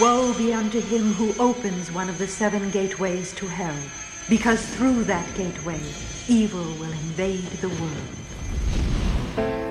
Woe be unto him who opens one of the seven gateways to hell, because through that gateway evil will invade the world.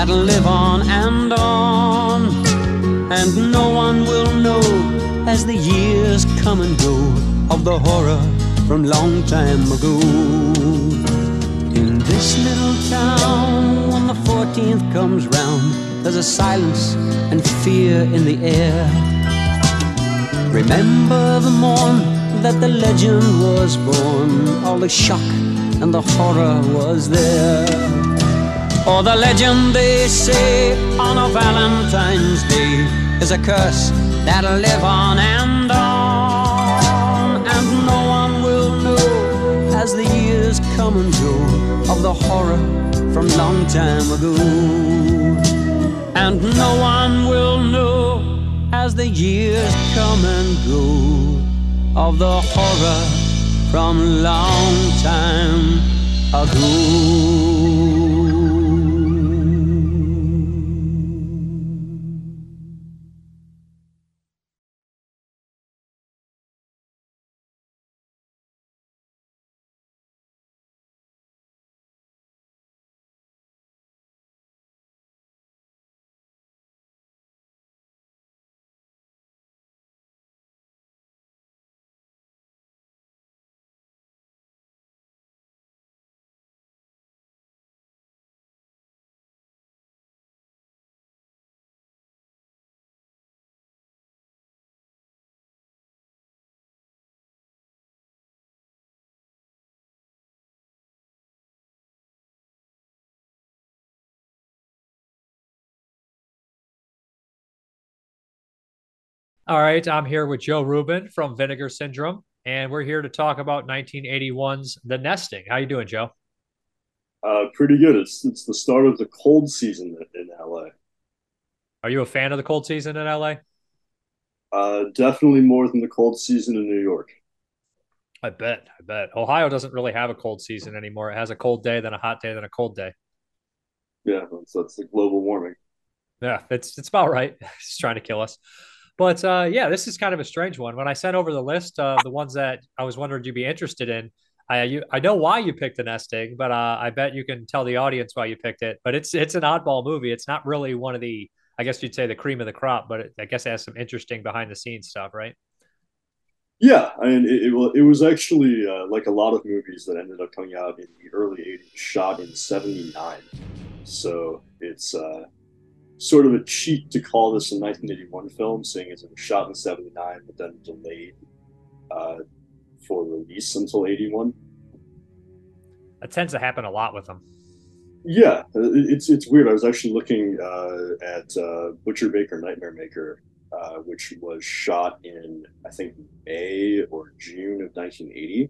That'll live on and on. And no one will know as the years come and go of the horror from long time ago. In this little town, when the 14th comes round, there's a silence and fear in the air. Remember the morn that the legend was born, all the shock and the horror was there. Or the legend they say on a Valentine's Day is a curse that'll live on and on, and no one will know as the years come and go of the horror from long time ago. And no one will know as the years come and go of the horror from long time ago. All right, I'm here with Joe Rubin from Vinegar Syndrome, and we're here to talk about 1981's The Nesting. How you doing, Joe? Uh, pretty good. It's it's the start of the cold season in LA. Are you a fan of the cold season in LA? Uh, definitely more than the cold season in New York. I bet. I bet. Ohio doesn't really have a cold season anymore. It has a cold day, then a hot day, then a cold day. Yeah, that's, that's the global warming. Yeah, it's it's about right. it's trying to kill us. But uh, yeah, this is kind of a strange one. When I sent over the list of the ones that I was wondering you'd be interested in, I you, I know why you picked the nesting, but uh, I bet you can tell the audience why you picked it. But it's it's an oddball movie. It's not really one of the I guess you'd say the cream of the crop, but it, I guess it has some interesting behind the scenes stuff, right? Yeah, I mean, it, it, it was actually uh, like a lot of movies that ended up coming out in the early 80s, shot in 79. So it's uh, sort of a cheat to call this a 1981 film, seeing as it was shot in 79, but then delayed uh, for release until 81. That tends to happen a lot with them. Yeah, it's it's weird. I was actually looking uh, at uh, Butcher Baker Nightmare Maker uh, which was shot in I think May or June of 1980,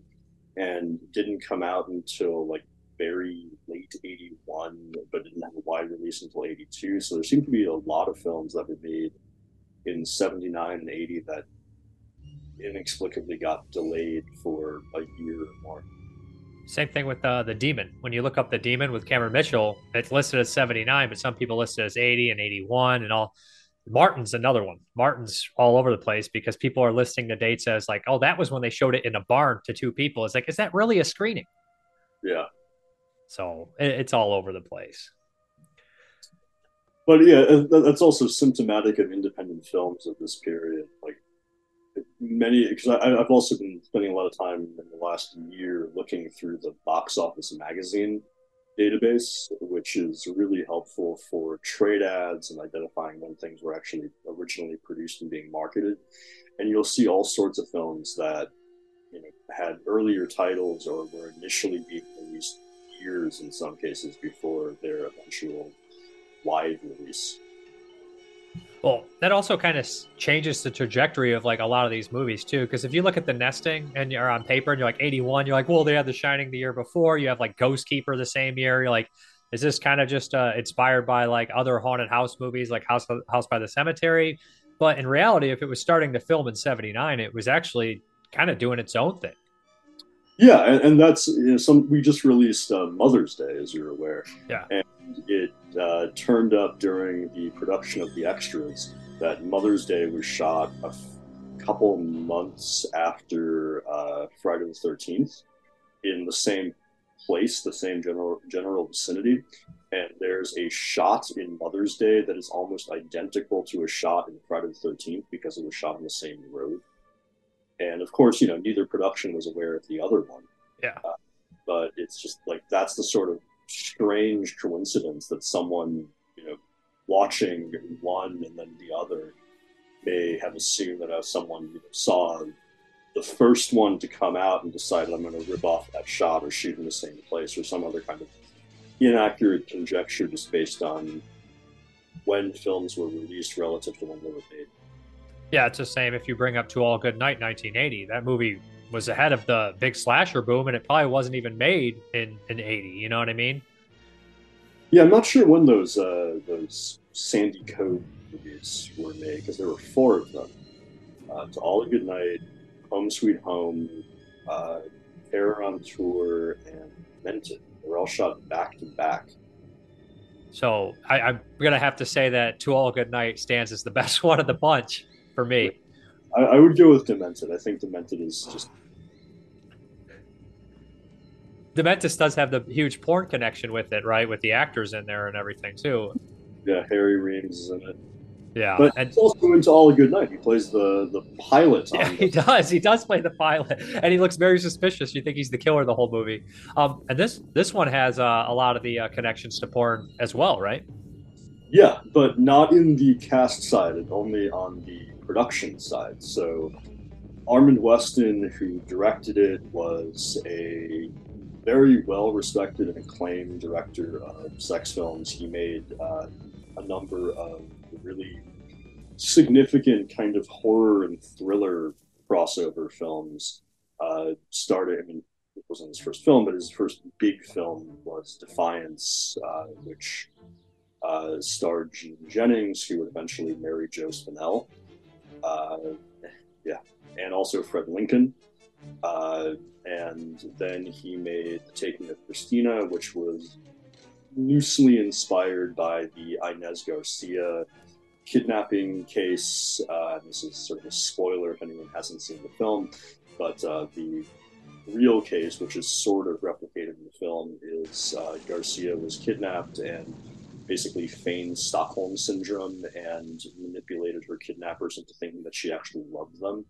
and didn't come out until like very late 81, but didn't have a wide release until 82. So there seemed to be a lot of films that were made in 79 and 80 that inexplicably got delayed for a year or more. Same thing with uh, the Demon. When you look up the Demon with Cameron Mitchell, it's listed as 79, but some people list it as 80 and 81 and all. Martin's another one. Martin's all over the place because people are listing the dates as like, oh, that was when they showed it in a barn to two people. It's like, is that really a screening? Yeah. So it, it's all over the place. But yeah, that's also symptomatic of independent films of this period. Like many, because I've also been spending a lot of time in the last year looking through the box office magazine database, which is really helpful for trade ads and identifying when things were actually originally produced and being marketed. And you'll see all sorts of films that you know had earlier titles or were initially being years in some cases before their eventual wide release. Well, that also kind of changes the trajectory of like a lot of these movies too. Because if you look at the nesting and you're on paper and you're like 81, you're like, well, they had The Shining the year before. You have like Ghost Keeper the same year. You're like, is this kind of just uh, inspired by like other haunted house movies like House House by the Cemetery? But in reality, if it was starting to film in '79, it was actually kind of doing its own thing. Yeah, and, and that's you know, some. We just released uh, Mother's Day, as you're aware. Yeah, and it uh, turned up during the production of the extras that Mother's Day was shot a f- couple months after uh, Friday the Thirteenth in the same place, the same general general vicinity. And there's a shot in Mother's Day that is almost identical to a shot in Friday the Thirteenth because it was shot on the same road. And of course, you know, neither production was aware of the other one. Yeah. Uh, but it's just like that's the sort of strange coincidence that someone, you know, watching one and then the other may have assumed that as someone you know, saw the first one to come out and decided I'm going to rip off that shot or shoot in the same place or some other kind of inaccurate conjecture just based on when films were released relative to when they were made. Yeah, it's the same if you bring up To All Good Night 1980. That movie was ahead of the big slasher boom, and it probably wasn't even made in in '80. You know what I mean? Yeah, I'm not sure when those uh, those Sandy Cove movies were made because there were four of them. Uh, to All a Good Night, Home Sweet Home, uh, Terror on Tour, and Demented. They were all shot back to back. So I, I'm gonna have to say that To All a Good Night stands as the best one of the bunch for me. I, I would go with Demented. I think Demented is just Dementus does have the huge porn connection with it, right? With the actors in there and everything too. Yeah, Harry Reams is in it. Yeah, but and, also into All a Good Night. He plays the the pilot. Yeah, he does. He does play the pilot, and he looks very suspicious. You think he's the killer the whole movie. Um, and this this one has uh, a lot of the uh, connections to porn as well, right? Yeah, but not in the cast side, and only on the production side. So Armand Weston, who directed it, was a very well respected and acclaimed director of sex films. He made uh, a number of really significant kind of horror and thriller crossover films. Uh, started, I mean, it wasn't his first film, but his first big film was Defiance, uh, which uh, starred Jean Jennings, who would eventually marry Joe Spinell. Uh, yeah, and also Fred Lincoln. Uh, and then he made The Taking of Christina, which was loosely inspired by the Inez Garcia kidnapping case. Uh, this is sort of a spoiler if anyone hasn't seen the film, but uh, the real case, which is sort of replicated in the film, is uh, Garcia was kidnapped and basically feigned Stockholm syndrome and manipulated her kidnappers into thinking that she actually loved them.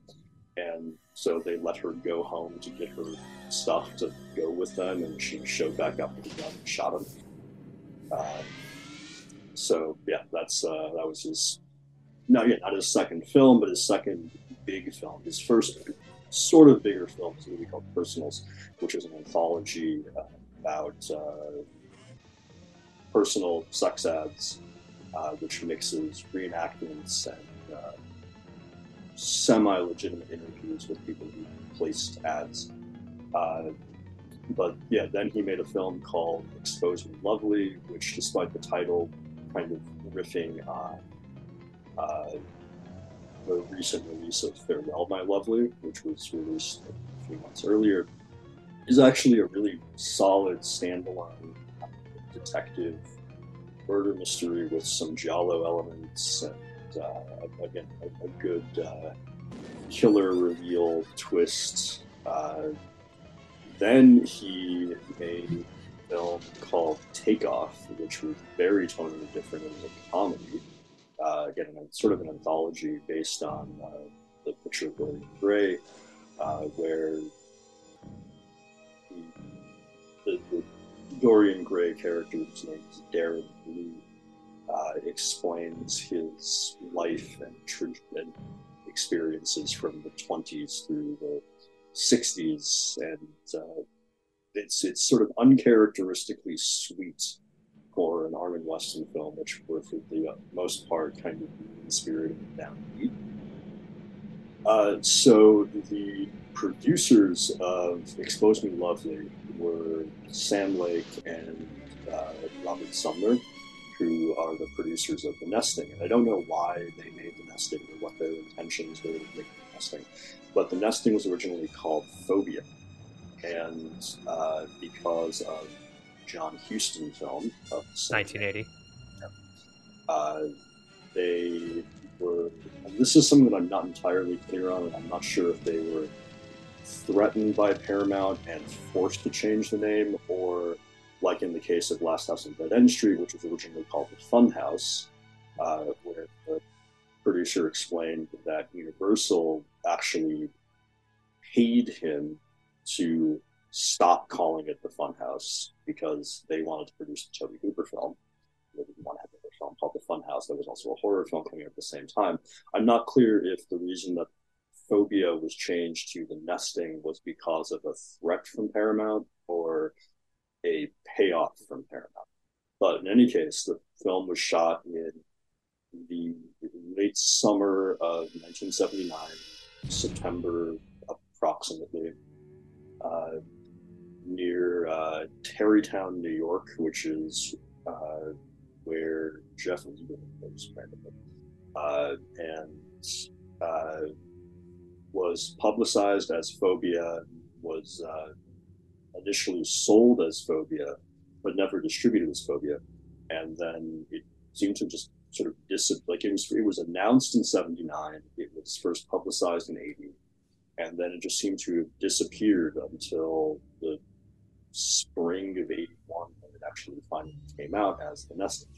And so they let her go home to get her stuff to go with them, and she showed back up with a gun and shot him. Uh, so yeah, that's uh, that was his. No, yeah, not his second film, but his second big film. His first sort of bigger film is a movie called Personals, which is an anthology uh, about uh, personal sex ads, uh, which mixes reenactments and uh, semi-legitimate interviews with people who placed ads. Uh, but yeah, then he made a film called Expose Me Lovely, which, despite the title, kind of riffing on uh, the recent release of Farewell My Lovely, which was released a few months earlier, is actually a really solid standalone detective murder mystery with some giallo elements and uh, again a, a good uh, killer reveal twist. Uh, then he made a film called Takeoff, which was very tonally different. It was a comedy, uh, again, sort of an anthology based on uh, the picture of William Gray, uh, where the, the, Dorian Gray character, whose name is Darren Blue, uh, explains his life and, and experiences from the 20s through the 60s, and uh, it's it's sort of uncharacteristically sweet for an Armand Weston film, which were for the most part kind of inspirited and downbeat. Uh, so the producers of Expose Me Lovely were Sam Lake and uh, Robert Sumner, who are the producers of The Nesting. And I don't know why they made The Nesting or what their intentions were with The Nesting, but The Nesting was originally called Phobia. And uh, because of John Huston film of 1980. Uh, they were, this is something that I'm not entirely clear on, and I'm not sure if they were threatened by Paramount and forced to change the name, or like in the case of Last House on Dead End Street, which was originally called the Funhouse, uh, where the producer explained that Universal actually paid him to stop calling it the Funhouse because they wanted to produce the Tobe Hooper film. They didn't want to have film called The Funhouse. There was also a horror film coming at the same time. I'm not clear if the reason that Phobia was changed to The Nesting was because of a threat from Paramount or a payoff from Paramount. But in any case, the film was shot in the late summer of 1979, September approximately. Uh, near uh, Tarrytown, New York, which is Jeff lives, uh, and uh, was publicized as Phobia, was uh, initially sold as Phobia, but never distributed as Phobia, and then it seemed to just sort of disappear. Like it was, it was announced in '79. It was first publicized in '80 and then it just seemed to have disappeared until the spring of 81 when it actually finally came out as the nesting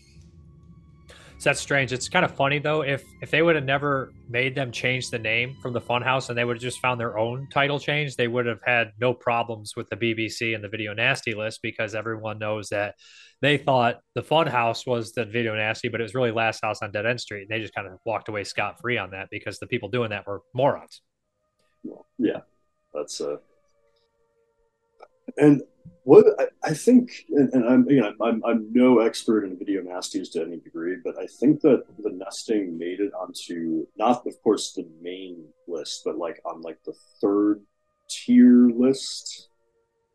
so that's strange. It's kind of funny though if if they would have never made them change the name from the funhouse and they would have just found their own title change they would have had no problems with the bbc and the video nasty list because everyone knows that they thought the funhouse was the video nasty but it was really last house on dead end street and they just kind of walked away scot-free on that because the people doing that were morons. Well, yeah that's uh and what I, I think, and, and, I'm you know I'm, I'm no expert in video nasties to any degree, but I think that the nesting made it onto not of course the main list, but like on like the third tier list.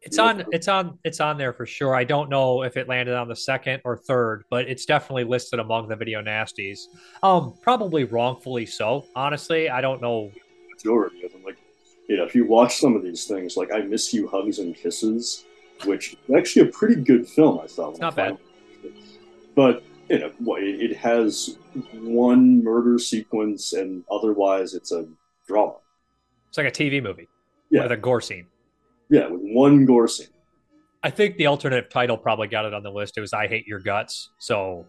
It's on it's on it's on there for sure. I don't know if it landed on the second or third, but it's definitely listed among the video nasties. Um, probably wrongfully so. Honestly, I don't know. Majority of them, like you know, if you watch some of these things, like I Miss You Hugs and Kisses, which is actually a pretty good film, I thought. It's not bad. But, you know, it, it has one murder sequence and otherwise it's a drama. It's like a TV movie Yeah. with a gore scene. Yeah, with one gore scene. I think the alternative title probably got it on the list. It was I Hate Your Guts. So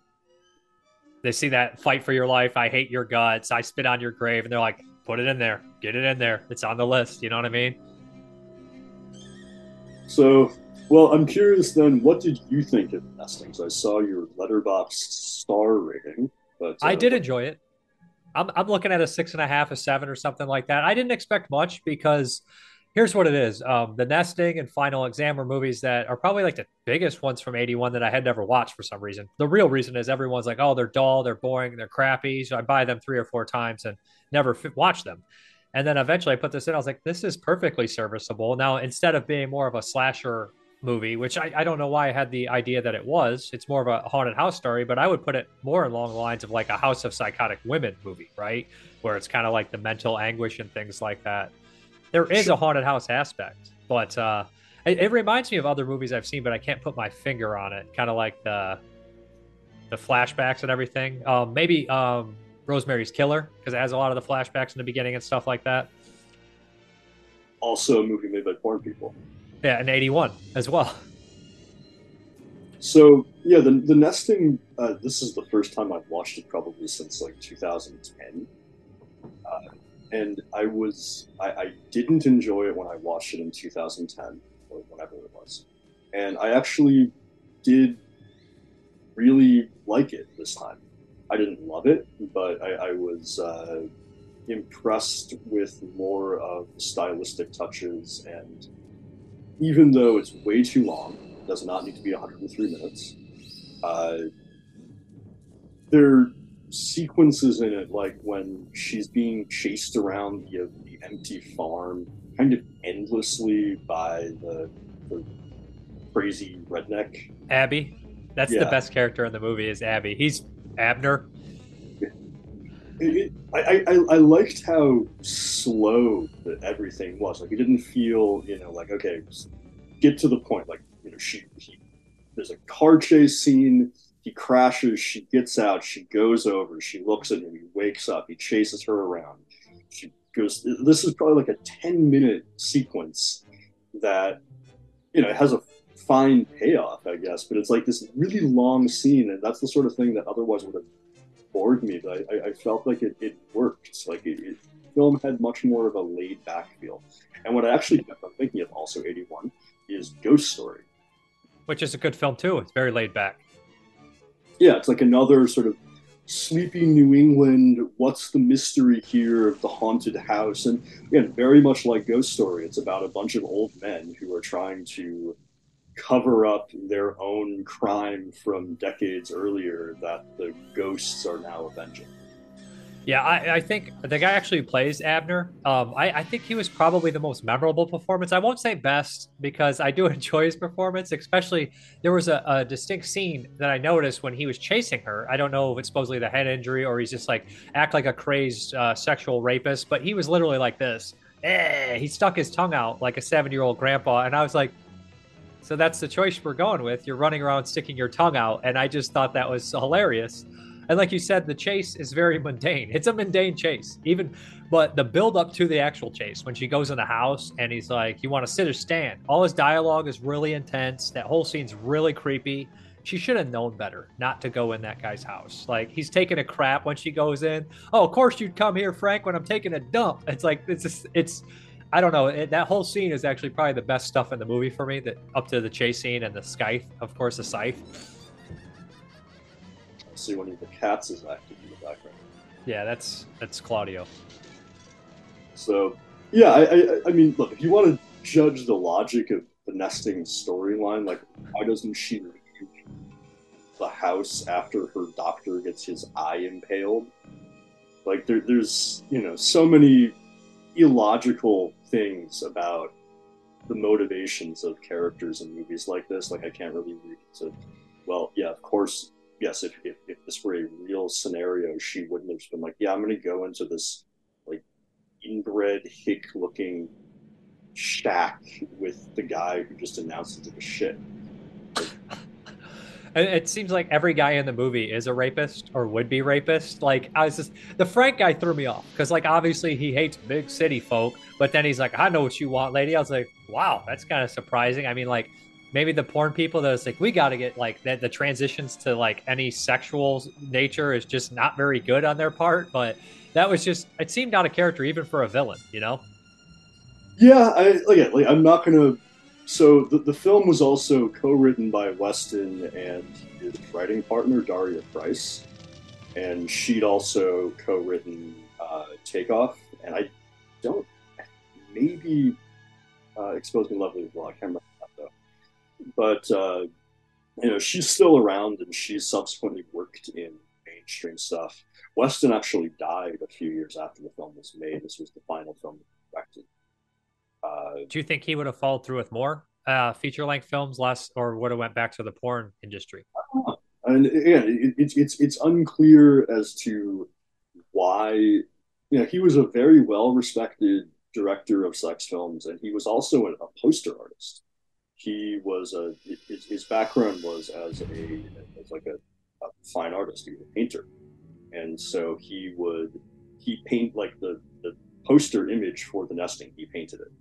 they see that fight for your life. I hate your guts. I spit on your grave. And they're like, put it in there. Get it in there. It's on the list. You know what I mean? So, well, I'm curious then, what did you think of Nestings? I saw your Letterboxd star rating, but I uh, did enjoy it. I'm, I'm looking at a six and a half, a seven, or something like that. I didn't expect much because here's what it is. Um, the nesting and final exam were movies that are probably like the biggest ones from 81 that i had never watched for some reason. The real reason is everyone's like oh they're dull they're boring they're crappy. So i buy them three or four times and never f- watch them. And then eventually i put this in i was like this is perfectly serviceable. Now instead of being more of a slasher movie which I, I don't know why i had the idea that it was it's more of a haunted house story but i would put it more along the lines of like a house of psychotic women movie right? Where it's kind of like the mental anguish and things like that there is a haunted house aspect, but uh, it, it, reminds me of other movies I've seen, but I can't put my finger on it. Kind of like the the flashbacks and everything. Um, maybe um, Rosemary's Killer because it has a lot of the flashbacks in the beginning and stuff like that. Also, a movie made by porn people. Yeah, in '81 as well. So yeah, the the nesting. Uh, this is the first time I've watched it probably since like 2010. Uh, and I was I, I, didn't enjoy it when I watched it in 2010 or whenever it was, and I actually did really like it this time. I didn't love it, but I, I was uh, impressed with more of the stylistic touches, and even though it's way too long, does not need to be 103 minutes. Uh, there sequences in it, like when she's being chased around the, the empty farm, kind of endlessly by the, the crazy redneck. Abby. That's yeah. the best character in the movie is Abby. He's Abner. It, it, I, I, I liked how slow that everything was. Like it didn't feel, you know, like okay, get to the point. Like you know, she, he, there's a car chase scene he crashes, she gets out, she goes over, she looks at him, he wakes up, he chases her around. She goes, this is probably like a 10 minute sequence that, you know, has a fine payoff, I guess, but it's like this really long scene, and that's the sort of thing that otherwise would have bored me, but I, I felt like it, it worked. Like it, it, film had much more of a laid back feel. And what I actually kept on thinking of also 81 is Ghost Story. Which is a good film too. It's very laid back yeah, it's like another sort of sleepy New England. What's the mystery here of the haunted house? And again, very much like Ghost Story, it's about a bunch of old men who are trying to cover up their own crime from decades earlier that the ghosts are now avenging. Yeah, I, I, think the guy actually plays Abner. Um, I, I, think he was probably the most memorable performance. I won't say best because I do enjoy his performance. Especially there was a, a, distinct scene that I noticed when he was chasing her. I don't know if it's supposedly the head injury or he's just like act like a crazed uh, sexual rapist, but he was literally like this. Eh, he stuck his tongue out like a seven-year-old grandpa, and I was like, "So that's the choice we're going with. You're running around sticking your tongue out," and I just thought that was hilarious. And like you said, the chase is very mundane. It's a mundane chase, even, but the build up to the actual chase when she goes in the house and he's like, "You want to sit or stand?" All his dialogue is really intense. That whole scene's really creepy. She should have known better not to go in that guy's house. Like he's taking a crap when she goes in. Oh, of course you'd come here, Frank, when I'm taking a dump. It's like it's just, it's. I don't know. It, that whole scene is actually probably the best stuff in the movie for me. That up to the chase scene and the scythe, of course, the scythe see one of the cats is active in the background. Yeah, that's that's Claudio. So yeah, I, I, I mean, look, if you want to judge the logic of the nesting storyline, like why doesn't she leave the house after her doctor gets his eye impaled? Like there, there's you know so many illogical things about the motivations of characters in movies like this. Like I can't really read into. Well, yeah, of course yes, if, if, if this were a real scenario, she wouldn't have been like, yeah, I'm going to go into this like inbred hick looking shack with the guy who just announced it to the shit. It seems like every guy in the movie is a rapist or would be rapist. Like I was just the Frank guy threw me off because like obviously he hates big city folk, but then he's like, I know what you want, lady. I was like, wow, that's kind of surprising. I mean, like maybe the porn people that it's like we got to get like that the transitions to like any sexual nature is just not very good on their part, but that was just it seemed out of character even for a villain, you know. Yeah, I like, like I'm not gonna so the, the film was also co-written by Weston and his writing partner Daria Price, and she'd also co-written uh, Takeoff, and I don't maybe uh, Expose Me Lovely well. I can't but uh, you know she's still around, and she's subsequently worked in mainstream stuff. Weston actually died a few years after the film was made. This was the final film directed. Uh, Do you think he would have followed through with more uh, feature length films, less, or would have went back to the porn industry? And again, it's it's it's unclear as to why. You know, he was a very well respected director of sex films, and he was also a, a poster artist. He was a his, his, background was as a as like a, a fine artist. He was a painter, and so he would he paint like the the poster image for the nesting. He painted it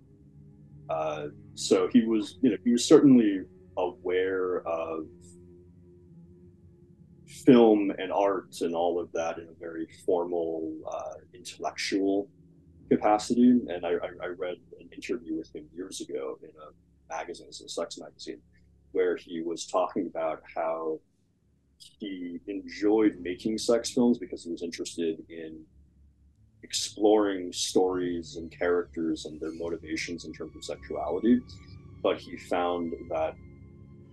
uh, so he was, you know, he was certainly aware of film and art and all of that in a very formal, uh, intellectual capacity. And I, I, I, read an interview with him years ago in a magazine, it's a sex magazine, where he was talking about how he enjoyed making sex films because he was interested in exploring stories and characters and their motivations in terms of sexuality. But he found that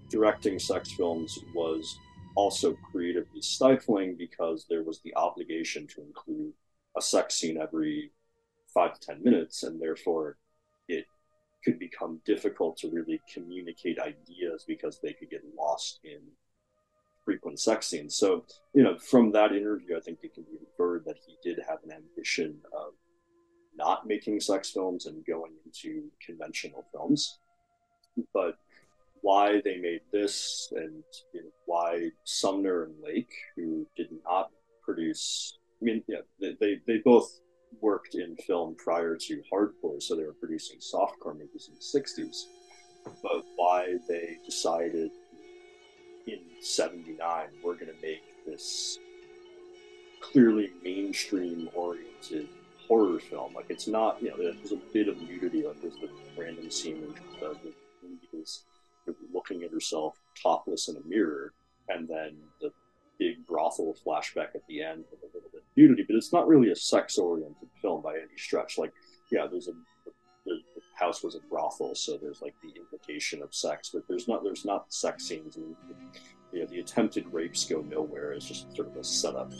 directing sex films was also creatively stifling because there was the obligation to include a sex scene every five to 10 minutes, and therefore could become difficult to really communicate ideas because they could get lost in frequent sex scenes. So, you know, from that interview, I think it can be inferred that he did have an ambition of not making sex films and going into conventional films. But why they made this and you know, why Sumner and Lake, who did not produce, I mean, yeah, they, they, they both worked in film prior to hardcore, so they were producing softcore movies in the 60s. But why they decided in 79 we're going to make this clearly mainstream oriented horror film like it's not you know there's a bit of nudity like there's the random scene the is looking at herself topless in a mirror and then the big brothel flashback at the end with a little bit of nudity but it's not really a sex oriented film by any stretch like yeah there's a the, the, house was a brothel, so there's like the implication of sex, but there's not there's not sex scenes, and you know the attempted rapes go nowhere. It's just sort of a setup.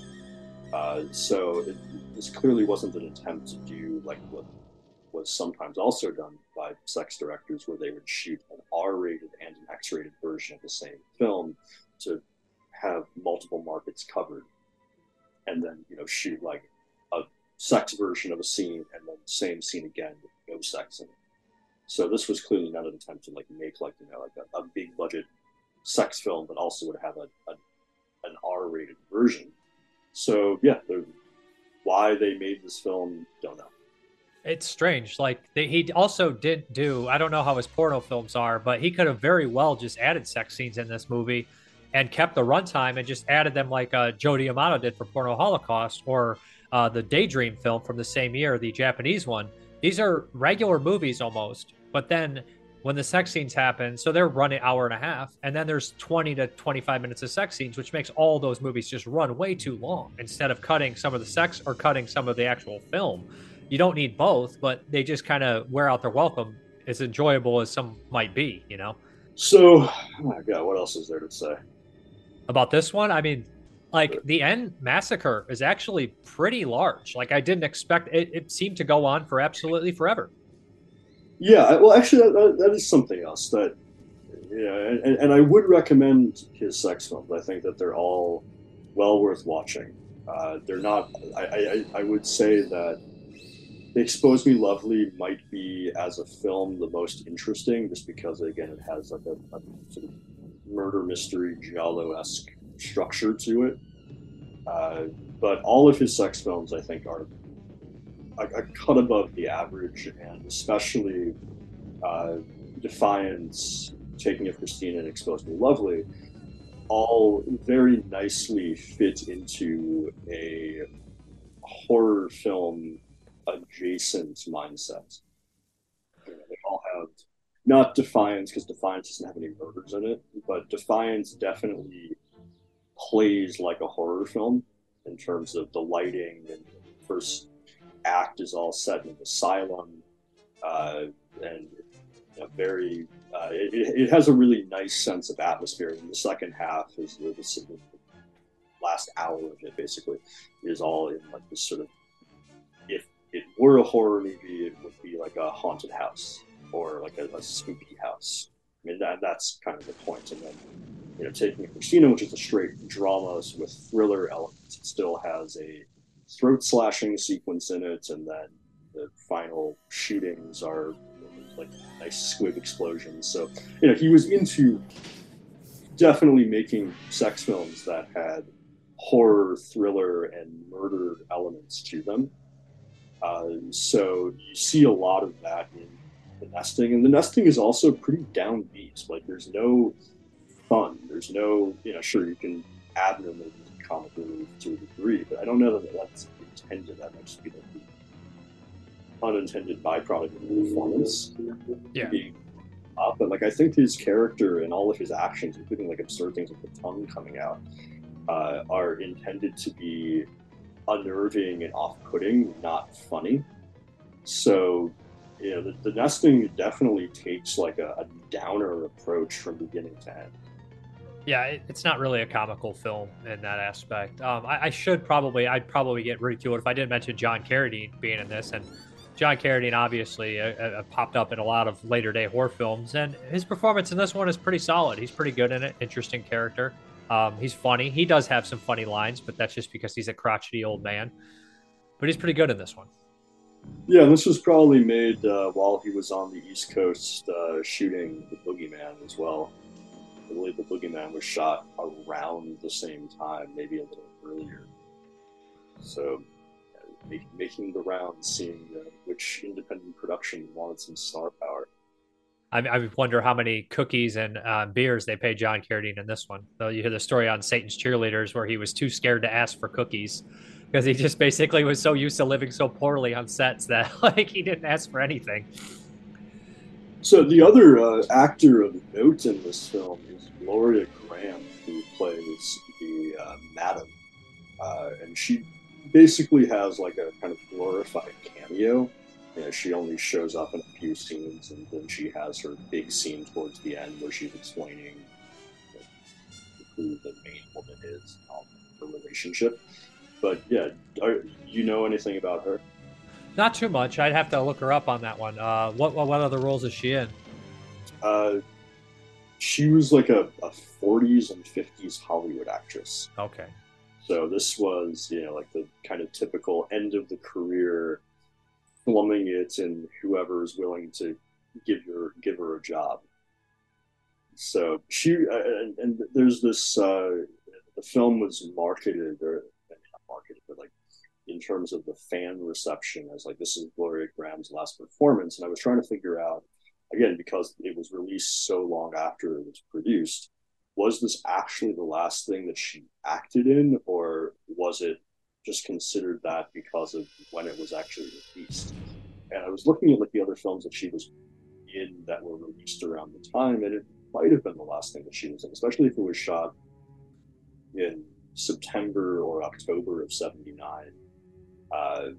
Uh, so it, this clearly wasn't an attempt to do like what was sometimes also done by sex directors, where they would shoot an R-rated and an X-rated version of the same film to have multiple markets covered, and then you know shoot like a sex version of a scene and then same scene again with no sex in it. So this was clearly not an attempt to like make like you know like a, a big budget sex film, but also would have a, a an R-rated version. So yeah, why they made this film, don't know. It's strange. Like they, he also did do. I don't know how his porno films are, but he could have very well just added sex scenes in this movie and kept the runtime and just added them like uh, Joe D'Amato did for Porno Holocaust or uh, the Daydream film from the same year, the Japanese one. These are regular movies almost, but then when the sex scenes happen, so they're running hour and a half, and then there's 20 to 25 minutes of sex scenes, which makes all those movies just run way too long instead of cutting some of the sex or cutting some of the actual film. You don't need both, but they just kind of wear out their welcome as enjoyable as some might be, you know? So, oh my God, what else is there to say? About this one? I mean, like the end massacre is actually pretty large. Like I didn't expect it. It seemed to go on for absolutely forever. Yeah, well, actually, that, that is something else that, yeah, and, and I would recommend his sex films. I think that they're all well worth watching. Uh, they're not. I, I, I would say that the Expose Me Lovely might be, as a film, the most interesting, just because, again, it has like a, a sort of murder mystery, giallo esque structure to it. Uh, but all of his sex films, I think, are a, a cut above the average, and especially uh, Defiance, Taking of Christina, and Expose Me Lovely, all very nicely fit into a horror film adjacent mindset. You know, they all have not Defiance because Defiance doesn't have any murders in it, but Defiance definitely plays like a horror film in terms of the lighting and the first act is all set in an asylum uh, and know, very uh, it, it, has a really nice sense of atmosphere and the second half is the, the last hour of it basically is all in like this sort of if it were a horror movie it would be like a haunted house or like a, a spooky house i mean that that's kind of the point. and then you know, taking Christina, which is a straight drama with thriller elements, it still has a throat slashing sequence in it, and then the final shootings are like nice squib explosions. So, you know, he was into definitely making sex films that had horror, thriller, and murder elements to them. Uh, so you see a lot of that in the nesting, and the nesting is also pretty downbeat. Like there's no fun. There's no, you know, sure you can add them in comic relief to a degree, but I don't know that that's intended. That might just be like the unintended byproduct of the performance. Yeah. Being up, but like I think his character and all of his actions, including like absurd things like the tongue coming out, uh, are intended to be unnerving and off-putting, not funny. So, know, the, the nesting definitely takes like a, a downer approach from beginning to end. Yeah, it, it's not really a comical film in that aspect. Um, I, I, should probably, I'd probably get ridiculed if I didn't mention John Carradine being in this. And John Carradine obviously uh, uh, popped up in a lot of later day horror films, and his performance in this one is pretty solid. He's pretty good in it. Interesting character. Um, he's funny. He does have some funny lines, but that's just because he's a crotchety old man. But he's pretty good in this one. Yeah, this was probably made uh, while he was on the East Coast uh, shooting The Boogeyman as well. I believe The Boogeyman was shot around the same time, maybe a little earlier. So, uh, making the rounds, seeing uh, which independent production wanted some star power. I, wonder how many cookies and uh, beers they paid John Carradine in this one. So you hear the story on Satan's Cheerleaders where he was too scared to ask for cookies because he just basically was so used to living so poorly on sets that like he didn't ask for anything. So the other uh, actor of note in this film is Gloria Grahame, who plays the uh, madam, uh, and she basically has like a kind of glorified cameo. You know, she only shows up in a few scenes, and then she has her big scene towards the end where she's explaining who the main woman is, um, her relationship. But yeah, are, you know anything about her? Not too much. I'd have to look her up on that one. Uh, what, what what other roles is she in? Uh, she was like a, a 40s and 50s Hollywood actress. Okay. So this was, you know, like the kind of typical end of the career, plumbing it, and whoever is willing to give her give her a job. So she uh, and, and, there's this. Uh, the film was marketed or in terms of the fan reception as like this is Gloria Grahame's last performance, and I was trying to figure out again because it was released so long after it was produced was this actually the last thing that she acted in or was it just considered that because of when it was actually released? And i was looking at like the other films that she was in that were released around the time and it might have been the last thing that she was in especially if it was shot in september or october of 79 uh,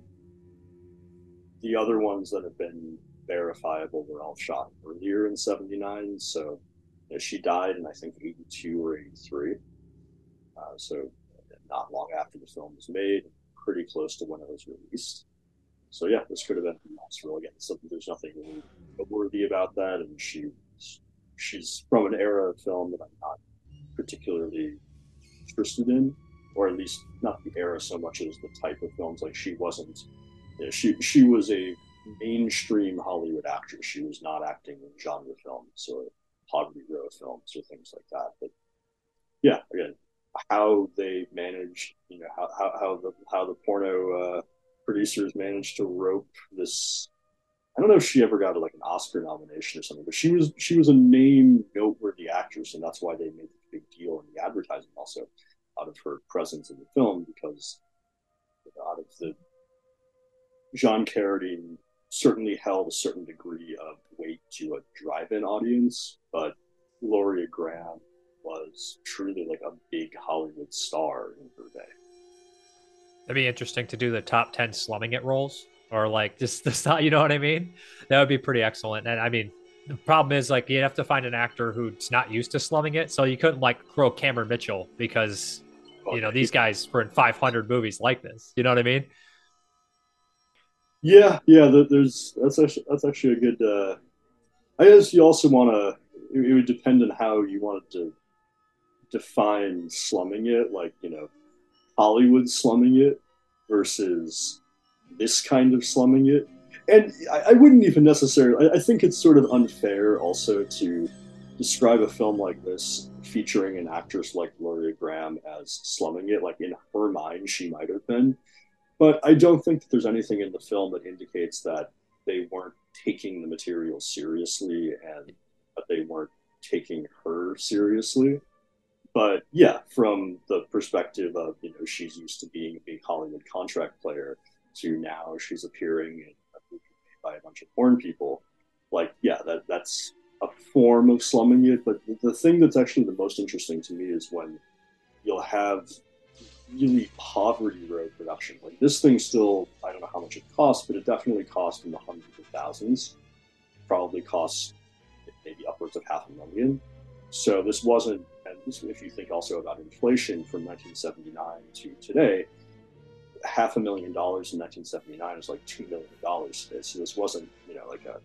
the other ones that have been verifiable were all shot earlier in 79 so you know, she died in i think 82 or 83 uh, so not long after the film was made pretty close to when it was released. So yeah this could have been monster again so there's nothing really worthy about that and she she's from an era of film that i'm not particularly interested in or at least not the era so much as the type of films like she wasn't Yeah, she she was a mainstream Hollywood actress. She was not acting in genre films or poverty row films or things like that. But yeah, again, how they managed, you know, how how, how the how the porno uh, producers managed to rope this. I don't know if she ever got like an Oscar nomination or something, but she was she was a name noteworthy actress, and that's why they made a big deal in the advertising also out of her presence in the film because out of the John Carradine certainly held a certain degree of weight to a drive-in audience, but Gloria Grahame was truly like a big Hollywood star in her day. It'd be interesting to do the top ten slumming it roles, or like just the style. You know what I mean? That would be pretty excellent. And I mean, the problem is like you'd have to find an actor who's not used to slumming it, so you couldn't like throw Cameron Mitchell because you know these guys were in 500 movies like this. You know what I mean? Yeah, yeah. There's that's actually that's actually a good. Uh, I guess you also want to. It would depend on how you wanted to define slumming it, like you know, Hollywood slumming it versus this kind of slumming it. And I, I wouldn't even necessarily. I, I think it's sort of unfair also to describe a film like this featuring an actress like Gloria Grahame as slumming it. Like in her mind, she might have been but I don't think that there's anything in the film that indicates that they weren't taking the material seriously and that they weren't taking her seriously. But yeah, from the perspective of, you know, she's used to being a big Hollywood contract player to now she's appearing in a movie made by a bunch of porn people. Like, yeah, that that's a form of slumming it. But the thing that's actually the most interesting to me is when you'll have really poverty row production. Like this thing still, I don't know how much it costs, but it definitely cost in the hundreds of thousands. Probably costs maybe upwards of half a million. So this wasn't, and if you think also about inflation from 1979 to today, half a million dollars in 1979 is like two million dollars. So this wasn't, you know, like a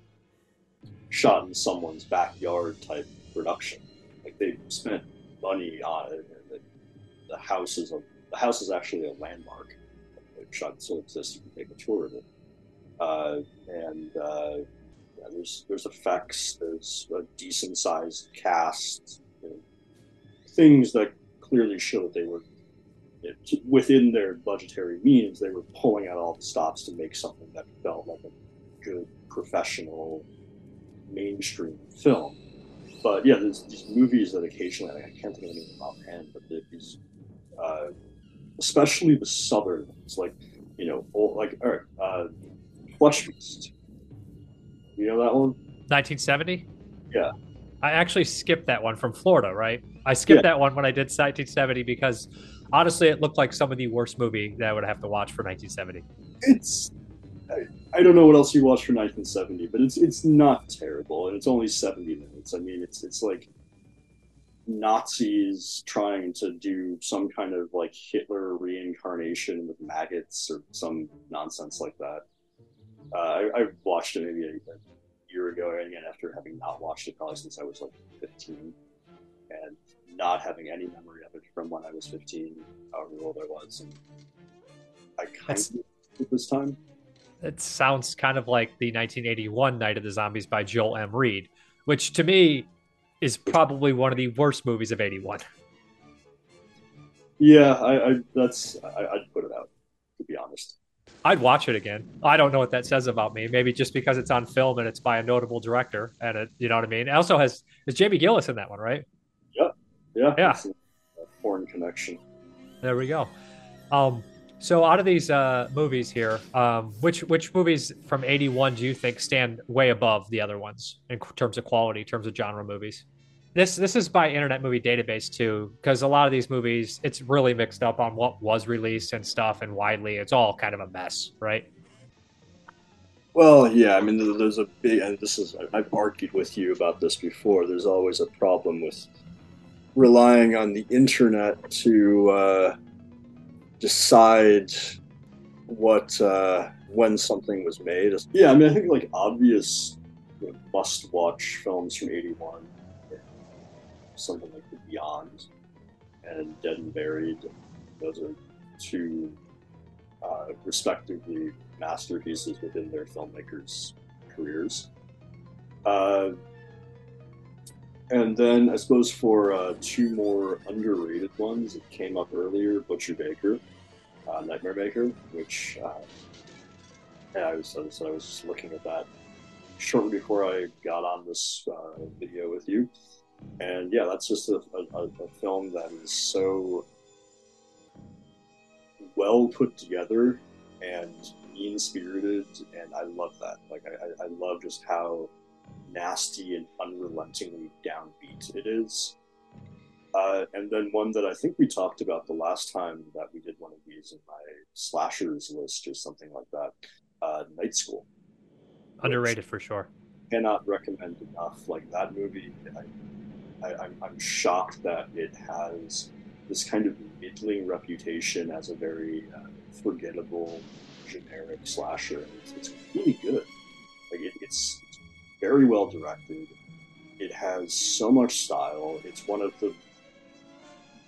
shot in someone's backyard type production. Like they spent money on it. The, the house is a the house is actually a landmark. The shot still exists. You can take a tour of it. Uh, and uh, yeah, there's there's effects. There's a decent sized cast. You know, things that clearly show that they were within their budgetary means. They were pulling out all the stops to make something that felt like a good professional mainstream film. But yeah, there's these movies that occasionally I can't think of anything offhand, but these uh, especially the southern ones, like you know, old, like all right, uh, Flesh Feast. You know that one? 1970. Yeah. I actually skipped that one from Florida, right? I skipped yeah. that one when I did 1970 because honestly, it looked like some of the worst movie that I would have to watch for 1970. It's I, I, don't know what else you watched for 1970, but it's it's not terrible, and it's only 70 minutes. I mean, it's it's like Nazis trying to do some kind of like Hitler reincarnation with maggots or some nonsense like that. Uh, I, I, watched it maybe a, a, year ago, again after having not watched it probably since I was like 15, and not having any memory of it from when I was 15, however old I was. And I kind That's, of at this time. It sounds kind of like the 1981 Night of the Zombies by Joel M. Reed, which to me is probably one of the worst movies of 81. Yeah, I, I that's I, would put it out to be honest. I'd watch it again. I don't know what that says about me. Maybe just because it's on film and it's by a notable director, and it, you know what I mean. It also has is Jamie Gillis in that one, right? Yeah, yeah, yeah. foreign connection. There we go. Um, so out of these uh, movies here, um, which which movies from '81 do you think stand way above the other ones in terms of quality, in terms of genre movies? This this is by Internet Movie Database too, because a lot of these movies, it's really mixed up on what was released and stuff, and widely, it's all kind of a mess, right? Well, yeah, I mean, there's a big, and this is I've argued with you about this before. There's always a problem with relying on the internet to. Uh, decide what uh, when something was made. Yeah, I mean, I think like obvious you know, must-watch films from '81, something like The Beyond and Dead and Buried. Those are two uh, respectively masterpieces within their filmmakers' careers. Uh, and then I suppose for uh, two more underrated ones, it came up earlier: Butcher Baker, uh, Nightmare Maker, which uh, yeah, I was, so I was just looking at that shortly before I got on this uh, video with you, and yeah, that's just a, a, a film that is so well put together and mean spirited, and I love that. Like I, I love just how nasty and unrelentingly downbeat it is. Uh, and then one that I think we talked about the last time that we did one of these in my slashers list or something like that. Uh, Night School. Underrated for sure. Cannot recommend enough. Like that movie, I, I, I'm, I'm shocked that it has this kind of middling reputation as a very uh, forgettable, generic slasher. It's, it's really good. Like it, it's very well directed. It has so much style. It's one of the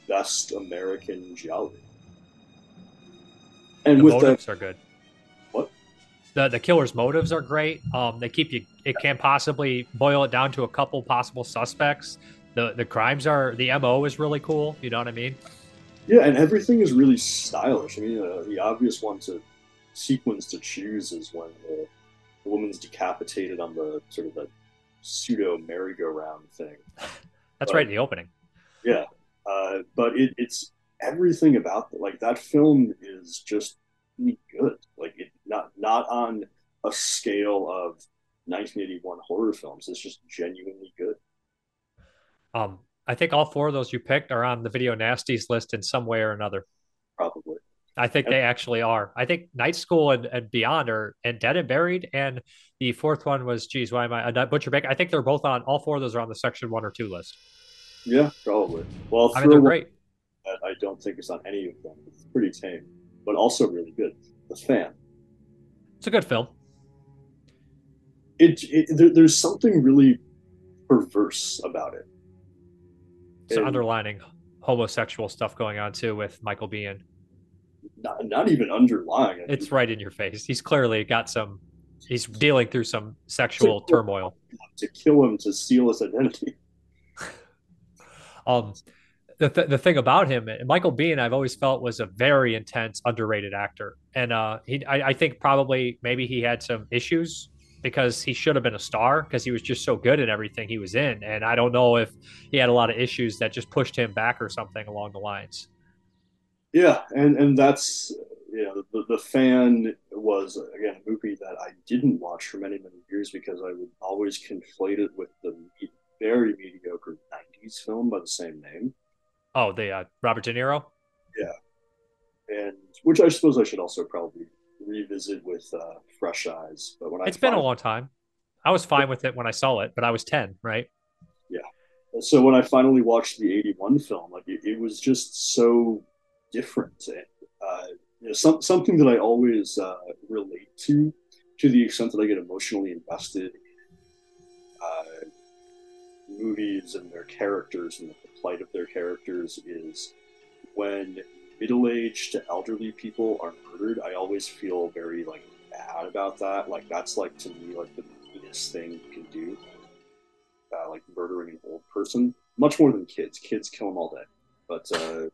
best American gialli. And the with motives that, are good. What? The the killer's motives are great. Um, they keep you. It can possibly boil it down to a couple possible suspects. The the crimes are the mo is really cool. You know what I mean? yeah, and everything is really stylish. I mean, uh, the obvious one to sequence to choose is when the, the woman's decapitated on the sort of the pseudo merry-go-round thing. That's Right. right in the opening. Yeah, uh, but it, it's everything about the, like that film is just really good. Like it not not on a scale of 1981 horror films. It's just genuinely good. Um, I think all four of those you picked are on the video nasties list in some way or another. Probably. I think they actually are. I think Night School and, and Beyond are and Dead and Buried, and the fourth one was, geez, why am I uh, Butcher Baker? I think they're both on. All four of those are on the section one or two list. Yeah, probably. Well, I mean, they're great. I don't think it's on any of them. It's pretty tame, but also really good. The Fan. It's a good film. It, it there, there's something really perverse about it. It's And underlining homosexual stuff going on too with Michael Biehn. Not, not even underlying it. It's right in your face. He's clearly got some. He's dealing through some sexual turmoil. to kill him to steal his identity. Um, the th- the thing about him, and Michael Biehn, I've always felt was a very intense, underrated actor, and uh, he, I, I think probably maybe he had some issues because he should have been a star because he was just so good at everything he was in, and I don't know if he had a lot of issues that just pushed him back or something along the lines. Yeah, and and that's you know the the fan was again a movie that I didn't watch for many many years because I would always conflate it with the very mediocre '90s film by the same name, Oh, the uh, Robert De Niro. Yeah, and which I suppose I should also probably revisit with uh, fresh eyes. But when I It's been a long time. I was fine with it when I saw it, but I was ten, right? Yeah. So when I finally watched the '81 film, like it, it was just so different. And, uh, you know, some, something that I always uh, relate to, to the extent that I get emotionally invested in uh, movies and their characters and the plight of their characters, is when middle-aged to elderly people are murdered. I always feel very like bad about that. Like that's like to me like the meanest thing you can do uh, like murdering an old person, much more than kids. Kids kill them all day, but uh,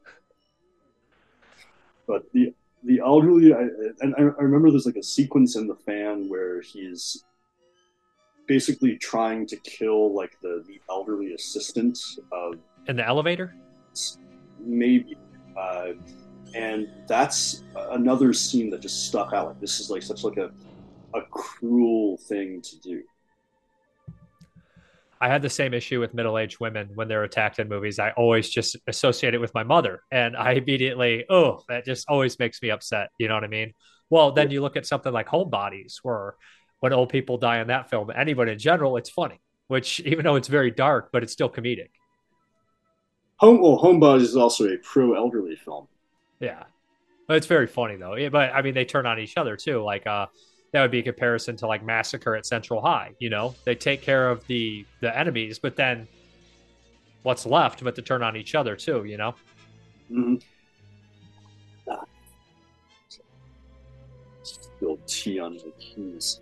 but the the elderly, I, and I, I remember there's like a sequence in the fan where he's basically trying to kill like the, the elderly assistant of In the elevator. maybe uh, and that's another scene that just stuck out like this is like such like a a cruel thing to do I had the same issue with middle-aged women when they're attacked in movies. I always just associate it with my mother, and I immediately, oh, that just always makes me upset. You know what I mean? Well, then you look at something like Homebodies, where when old people die in that film, anybody in general, it's funny. Which, even though it's very dark, but it's still comedic. home well homebodies is also a pro elderly film Yeah, but it's very funny though. Yeah, but I mean, they turn on each other too. Like, uh, that would be a comparison to like Massacre at Central High. You know, they take care of the the enemies, but then what's left but to turn on each other too. You know. Mhm. spilled tea on my keys.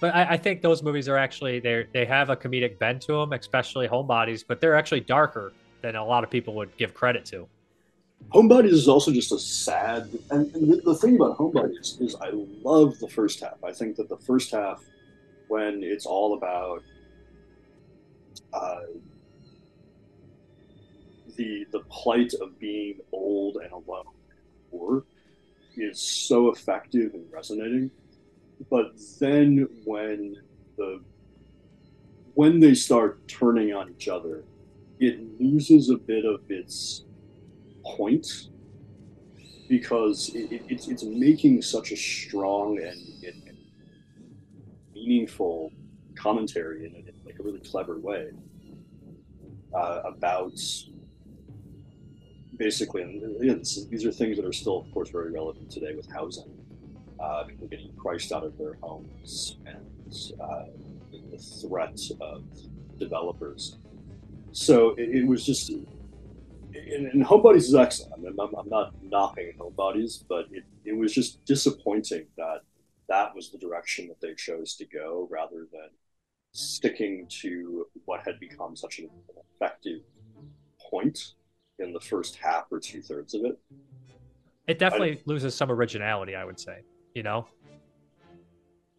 But I, I, think those movies are actually they they have a comedic bend to them, especially Homebodies, but they're actually darker than a lot of people would give credit to. Homebodies is also just a sad, and, and the, the, thing about Homebodies is I love the first half. I think that the first half, when it's all about uh, the the plight of being old and alone, or is so effective and resonating but then when the when they start turning on each other, it loses a bit of its point because it, it, it's it's making such a strong and, and, meaningful commentary in, in, like a really clever way uh, about basically and again, these are things that are still of course very relevant today with housing uh, people getting priced out of their homes and uh, the threat of developers. So it, it was just, and, and Homebodies is excellent. I mean, I'm, I'm, not knocking Homebodies, but it, it was just disappointing that that was the direction that they chose to go rather than sticking to what had become such an effective point in the first half or two thirds of it. It definitely loses some originality, I would say you know.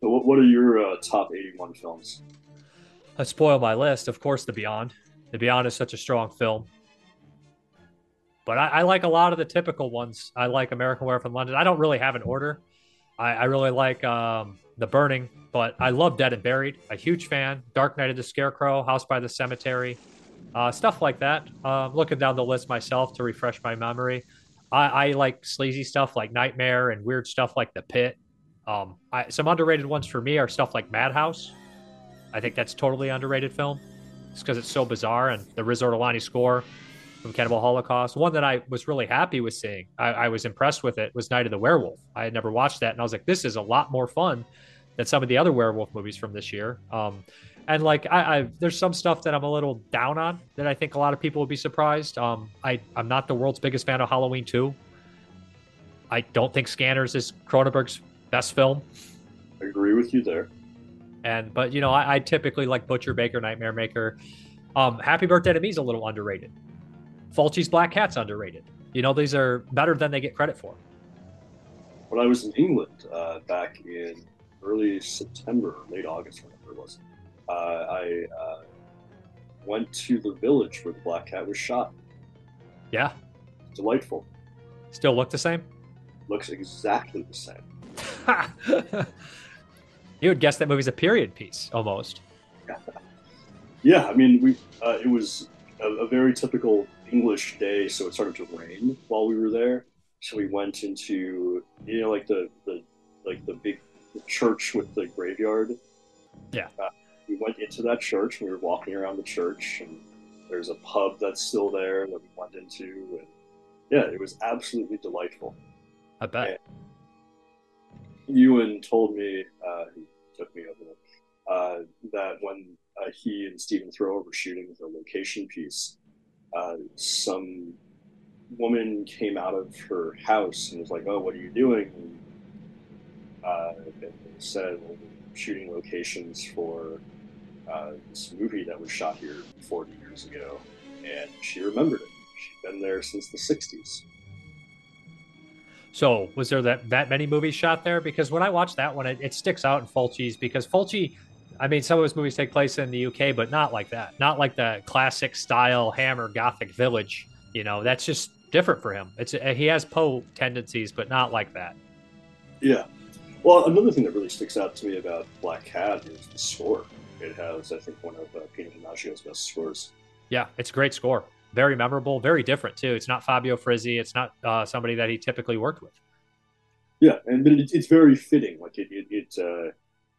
So what, what are your uh, top 81 films? I spoil my list. Of course, The Beyond. The Beyond is such a strong film. But I, I like a lot of the typical ones. I like American Werewolf in London. I don't really have an order. I, I really like um, The Burning, but I love Dead and Buried. A huge fan. Dark Night of the Scarecrow, House by the Cemetery, uh, stuff like that. Uh, looking down the list myself to refresh my memory. I, I like sleazy stuff like Nightmare and weird stuff like The Pit. Um, I, some underrated ones for me are stuff like Madhouse. I think that's totally underrated film, just because it's so bizarre and the Riz Ortolani score from Cannibal Holocaust. One that I was really happy with seeing, I, I, was impressed with it, was Night of the Werewolf. I had never watched that, and I was like, this is a lot more fun than some of the other werewolf movies from this year. Um, and like I, I, there's some stuff that I'm a little down on that I think a lot of people would be surprised. Um, I I'm not the world's biggest fan of Halloween 2. I don't think Scanners is Cronenberg's best film. I agree with you there. And but you know I, I typically like Butcher Baker, Nightmare Maker. Um, Happy Birthday to Me is a little underrated. Fulci's Black Cat's underrated. You know these are better than they get credit for. When I was in England uh, back in early September, late August, whatever it was, uh, I uh, went to the village where the black cat was shot. Yeah. Delightful. Still look the same? Looks exactly the same. you would guess that movie's a period piece almost. yeah, I mean, we uh, it was a, a, very typical English day, so it started to rain while we were there. So we went into you know like the the like the big the church with the graveyard. Yeah. Uh, we went into that church. And we were walking around the church, and there's a pub that's still there that we went into, and yeah, it was absolutely delightful. I bet. And Ewan told me, uh, he took me over there, uh, that when uh, he and Stephen Thrower were shooting the location piece, uh, some woman came out of her house and was like, "Oh, what are you doing?" And, uh, and said, well, shooting locations for uh, this movie that was shot here 40 years ago, and she remembered it. She'd been there since the 60s. So, was there that that many movies shot there? Because when I watched that one, it, it sticks out in Fulci's because Fulci, I mean, some of his movies take place in the UK, but not like that. Not like the classic style Hammer Gothic village. You know, that's just different for him. It's he has Poe tendencies, but not like that. Yeah. Well, another thing that really sticks out to me about Black Cat is the score it has, I think, one of uh, Pino best scores. Yeah, it's a great score. Very memorable, very different too. It's not Fabio Frizzi. It's not uh, somebody that he typically worked with. Yeah, and but it, it's very fitting. Like it, it, it, uh,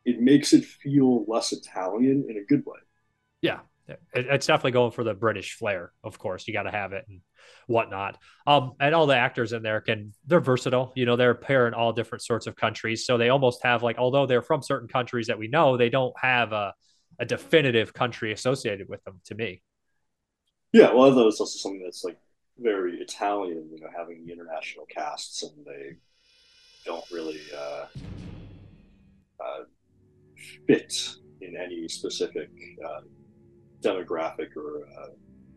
it makes it feel less Italian in a good way. Yeah, it's definitely going for the British flair. Of course, you got to have it and whatnot. Um, and all the actors in there can they're versatile. You know, they're appear in all different sorts of countries, so they almost have like although they're from certain countries that we know, they don't have a a definitive country associated with them to me. Yeah, well, I thought it's also something that's like very Italian, you know, having the international casts and they don't really uh, uh, fit in any specific uh, demographic or uh,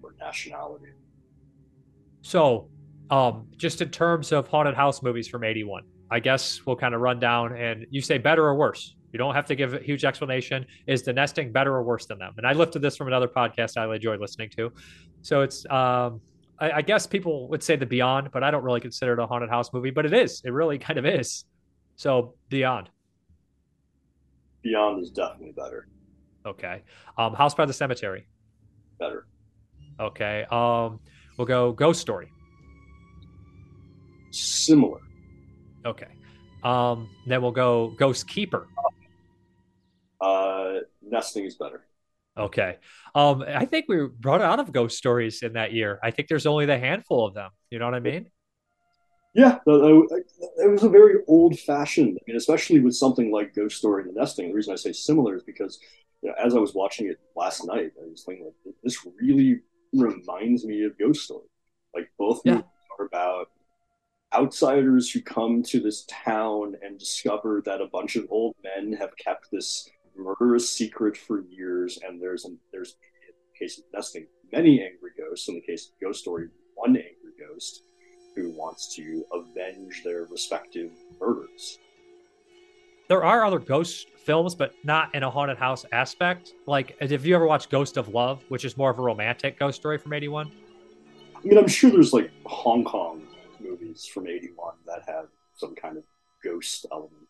or nationality. So, um, just in terms of haunted house movies from '81, I guess we'll kind of run down and you say better or worse. You don't have to give a huge explanation. Is the nesting better or worse than them? And I lifted this from another podcast I enjoyed listening to. So it's, um, I, I guess people would say the Beyond, but I don't really consider it a haunted house movie, but it is. It really kind of is. So Beyond. Beyond is definitely better. Okay. Um, House by the Cemetery. Better. Okay. Um, we'll go Ghost Story. Similar. Okay. Um, then we'll go Ghost Keeper. Uh, nesting is better. Okay. Um, I think we brought out of ghost stories in that year. I think there's only the handful of them. You know what I mean? Yeah, uh, it was a very old fashioned. I mean, especially with something like Ghost Story and the Nesting. The reason I say similar is because, you know, as I was watching it last night, I was thinking like, this really reminds me of Ghost Story. Like both yeah. movies are about outsiders who come to this town and discover that a bunch of old men have kept this murderous secret for years, and there's an, there's in the case of nesting many angry ghosts. In the case of Ghost Story, one angry ghost who wants to avenge their respective murders. There are other ghost films, but not in a haunted house aspect. Like, have you ever watched Ghost of Love, which is more of a romantic ghost story from '81? I mean, I'm sure there's like Hong Kong movies from '81 that have some kind of ghost element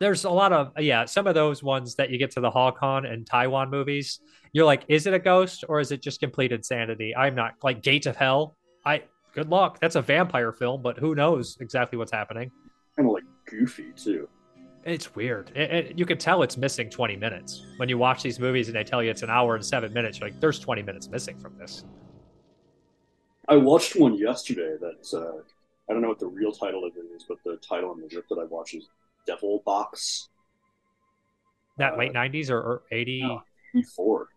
there's a lot of yeah some of those ones that you get to the Hong Kong and Taiwan movies. You're like, is it a ghost or is it just complete insanity? I'm not like Gate of Hell. I good luck. That's a vampire film, but who knows exactly what's happening? Kind of like goofy too. It's weird. It, it, you can tell it's missing 20 minutes when you watch these movies and they tell you it's an hour and seven minutes. You're like, there's 20 minutes missing from this. I watched one yesterday that uh, I don't know what the real title of it is, but the title in the rip that I watched is Devil Box. That uh, late '90s or, or '80? No, '84.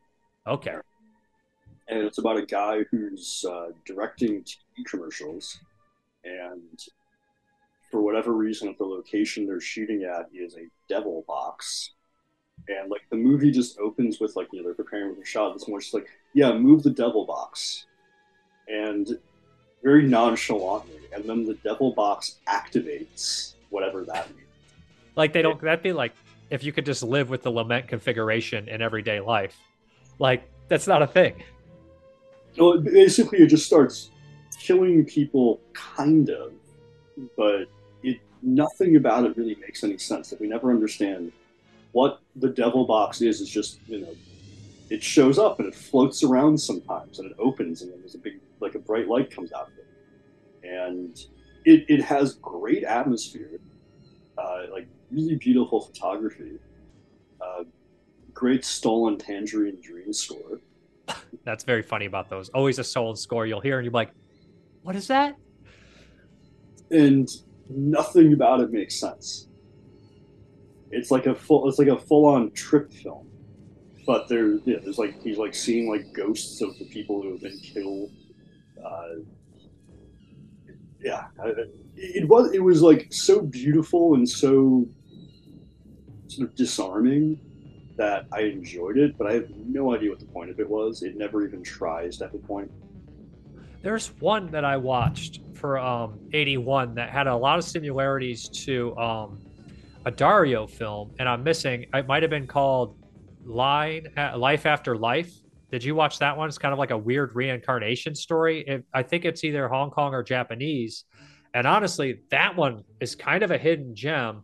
Okay. And it's about a guy who's uh, directing TV commercials, and for whatever reason, the location they're shooting at is a devil box. And like the movie just opens with like you know they're preparing for a shot. It's more just like yeah, move the devil box, and very nonchalantly, and then the devil box activates whatever that means. Like they don't. That'd be like if you could just live with the lament configuration in everyday life. Like that's not a thing. Well, basically, it just starts killing people, kind of, but it nothing about it really makes any sense. That we never understand what the devil box is. Is just you know, it shows up and it floats around sometimes, and it opens, and then there's a big like a bright light comes out of it, and it it has great atmosphere. Uh, like really beautiful photography. Uh, great stolen tangerine dream score. That's very funny about those. Always a stolen score you'll hear, and you're like, "What is that?" And nothing about it makes sense. It's like a full. It's like a full-on trip film, but there, yeah, there's like he's like seeing like ghosts of the people who have been killed. Uh, yeah, it was it was like so beautiful and so sort of disarming that I enjoyed it, but I have no idea what the point of it was. It never even tries at the point. There's one that I watched for um, 81 that had a lot of similarities to um, a Dario film, and I'm missing. It might have been called Line Life After Life. Did you watch that one? It's kind of like a weird reincarnation story. It, I think it's either Hong Kong or Japanese. And honestly, that one is kind of a hidden gem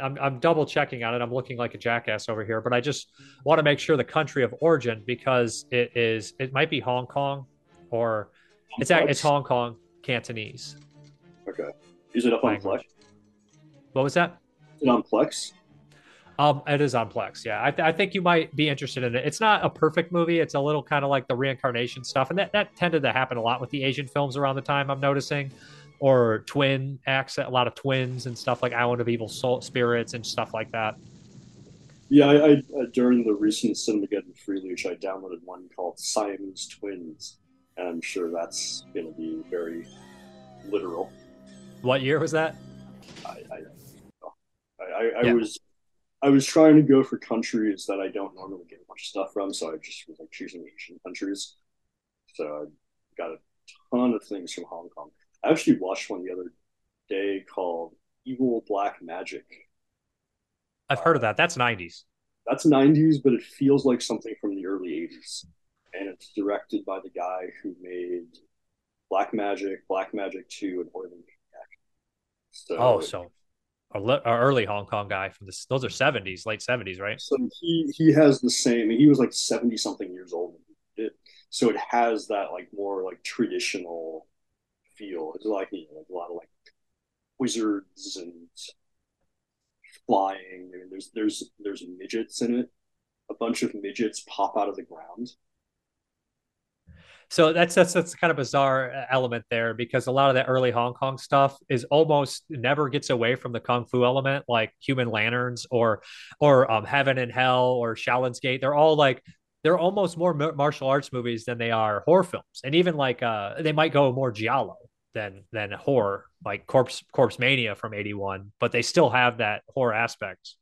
I'm, I'm double checking on it. I'm looking like a jackass over here, but I just want to make sure the country of origin because it is it might be Hong Kong or it's it's Hong Kong Cantonese. Okay, is it up on Plex? What was that? Is it on Plex? Um, it is on Plex. Yeah, I, th- I think you might be interested in it. It's not a perfect movie. It's a little kind of like the reincarnation stuff, and that that tended to happen a lot with the Asian films around the time. I'm noticing or twin acts, a lot of twins and stuff like Island of Evil Soul Spirits and stuff like that. Yeah, I, I uh, during the recent Cinemageddon Freeleech, I downloaded one called Siamese Twins, and I'm sure that's going to be very literal. What year was that? I, I I, I Yeah. was I was trying to go for countries that I don't normally get much stuff from, so I just was like choosing Asian countries. So I got a ton of things from Hong Kong. I actually watched one the other day called Evil Black Magic. I've heard of that. That's 90s. That's 90s, but it feels like something from the early 80s. And it's directed by the guy who made Black Magic, Black Magic 2, and Maniac. So, Oh, so a early Hong Kong guy from this. Those are 70s, late 70s, right? so he he has the same. He was like 70 something years old. when he did it. So it has that like more like traditional feel. It's like you know, a lot of like wizards and flying. I mean, there's there's there's midgets in it. A bunch of midgets pop out of the ground. So that's that's that's kind of bizarre uh, element there because a lot of that early Hong Kong stuff is almost never gets away from the kung fu element, like Human Lanterns or or um, Heaven and Hell or Shaolin's Gate. They're all like they're almost more martial arts movies than they are horror films, and even like uh, they might go more giallo than than horror, like Corpse Corpse Mania from '81, but they still have that horror aspect.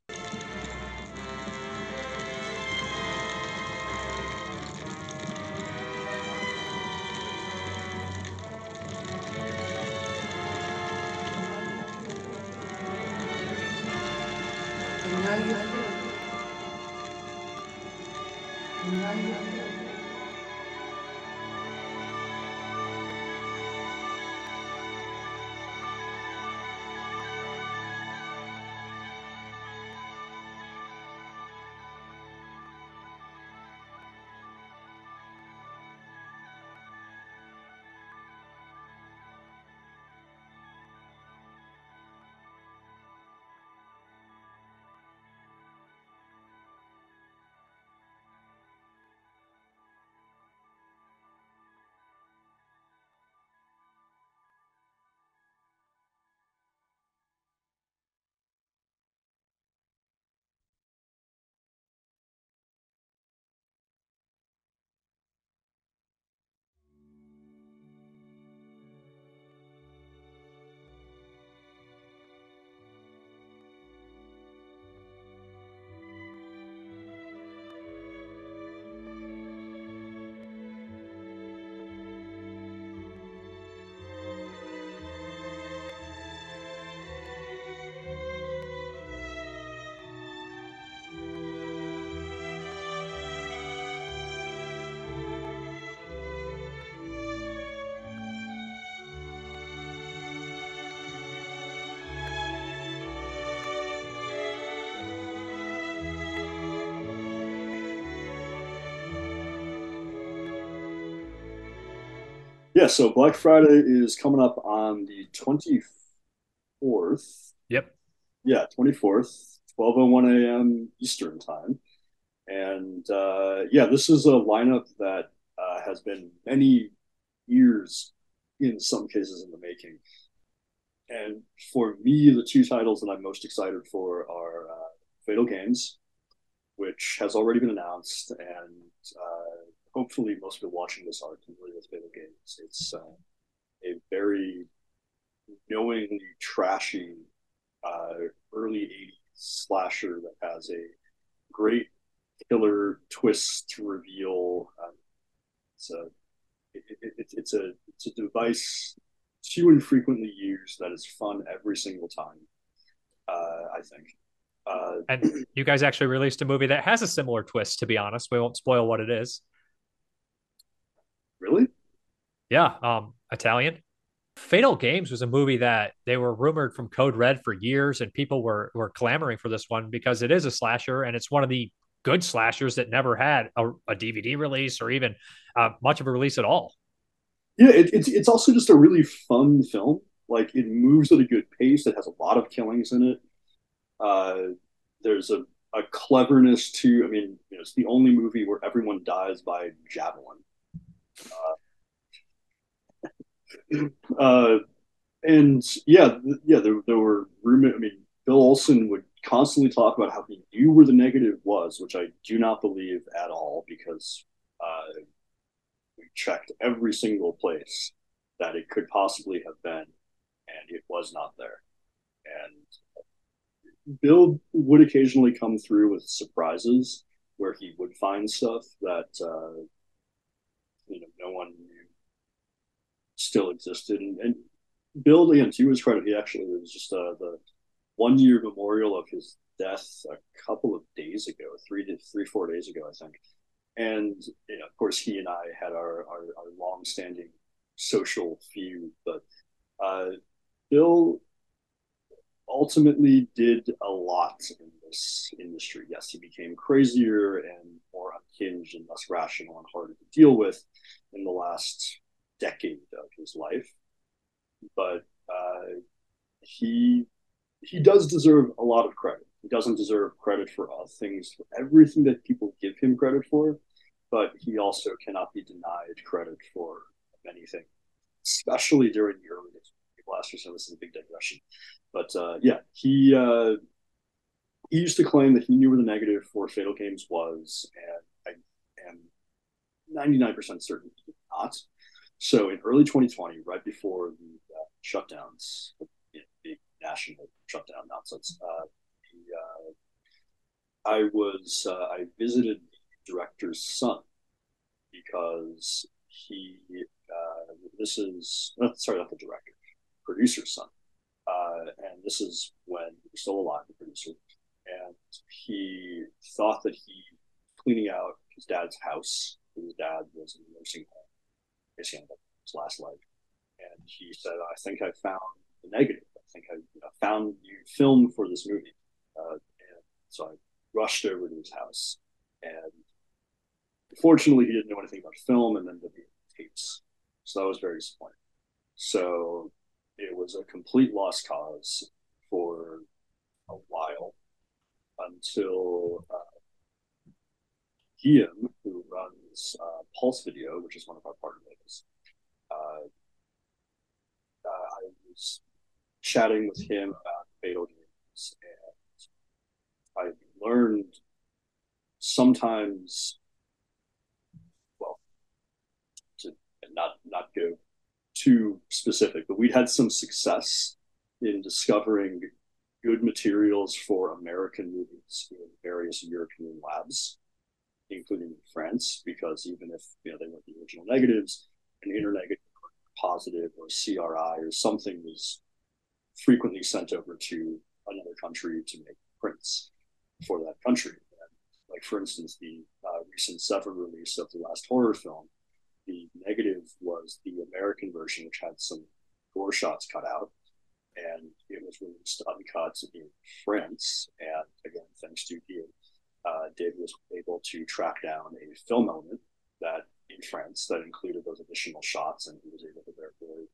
Yeah, so Black Friday is coming up on the 24th. Yep. Yeah, 24th, 12:01 a.m. Eastern time. And uh, yeah, this is a lineup that uh, has been many years, in some cases, in the making. And for me, the two titles that I'm most excited for are uh, Fatal Games, which has already been announced, and uh, hopefully most people watching this are familiar with Fatal Games. It's uh, a very knowingly trashy uh, early 80s slasher that has a great killer twist to reveal. Um, it's a it, it, it's a it's a device too infrequently used that is fun every single time. Uh, I think. Uh, And you guys actually released a movie that has a similar twist. To be honest, we won't spoil what it is. Really? Yeah, um, Italian. Fatal Games was a movie that they were rumored from Code Red for years, and people were were clamoring for this one because it is a slasher and it's one of the good slashers that never had a, a DVD release or even uh, much of a release at all. Yeah, it, it's it's also just a really fun film. Like it moves at a good pace. It has a lot of killings in it. Uh, there's a, a cleverness to. I mean, you know, it's the only movie where everyone dies by javelin. Uh, and yeah, yeah, there, there were rumor. I mean, Bill Olsen would constantly talk about how he knew where the negative was, which I do not believe at all because uh, we checked every single place that it could possibly have been, and it was not there. And Bill would occasionally come through with surprises where he would find stuff that uh, you know no one knew still existed. And, and Bill, again, to his credit, he actually was just uh, the one year memorial of his death a couple of days ago, three to three four days ago, I think. And you know, of course, he and I had our our, our long standing social feud, but uh, Bill ultimately did a lot in this industry. Yes, he became crazier and more unhinged and less rational and harder to deal with in the last decade of his life. But uh, he he does deserve a lot of credit. He doesn't deserve credit for all things, for everything that people give him credit for, but he also cannot be denied credit for many things, especially during the early days Blaster, so this is a big digression. But uh, yeah, he uh, he used to claim that he knew where the negative for Fatal Games was, and I am 99% certain he did not. So in early 2020, right before the uh, shutdowns, the big national shutdown nonsense, uh, the, uh, I was uh, I visited the director's son because he this is sorry not the director producer's son. Uh, and this is when he was still alive, the producer. And he thought that he cleaning out his dad's house. His dad was in a nursing home, his last life. And he said, "I think I found the negative. I think I found you film for this movie." Uh, and so I rushed over to his house, and fortunately, he didn't know anything about film and then the tapes. So that was very disappointing. So it was a complete lost cause for a while until uh, Guillaume, who runs uh, Pulse Video, which is one of our partners, uh, uh, I was chatting with him about Fatal Games, and I learned sometimes, well, to not not go too specific, but we'd had some success in discovering good materials for American movies in various European labs, including France, because even if you know they weren't the original negatives, an internegative or positive or CRI or something was frequently sent over to another country to make prints for that country. And like for instance, the uh, recent Severin release of the last horror film the negative was the American version, which had some gore shots cut out, and it was released uncut in France. And again, thanks to Ian, uh, Dave was able to track down a film element that in France that included those additional shots, and he was able to therefore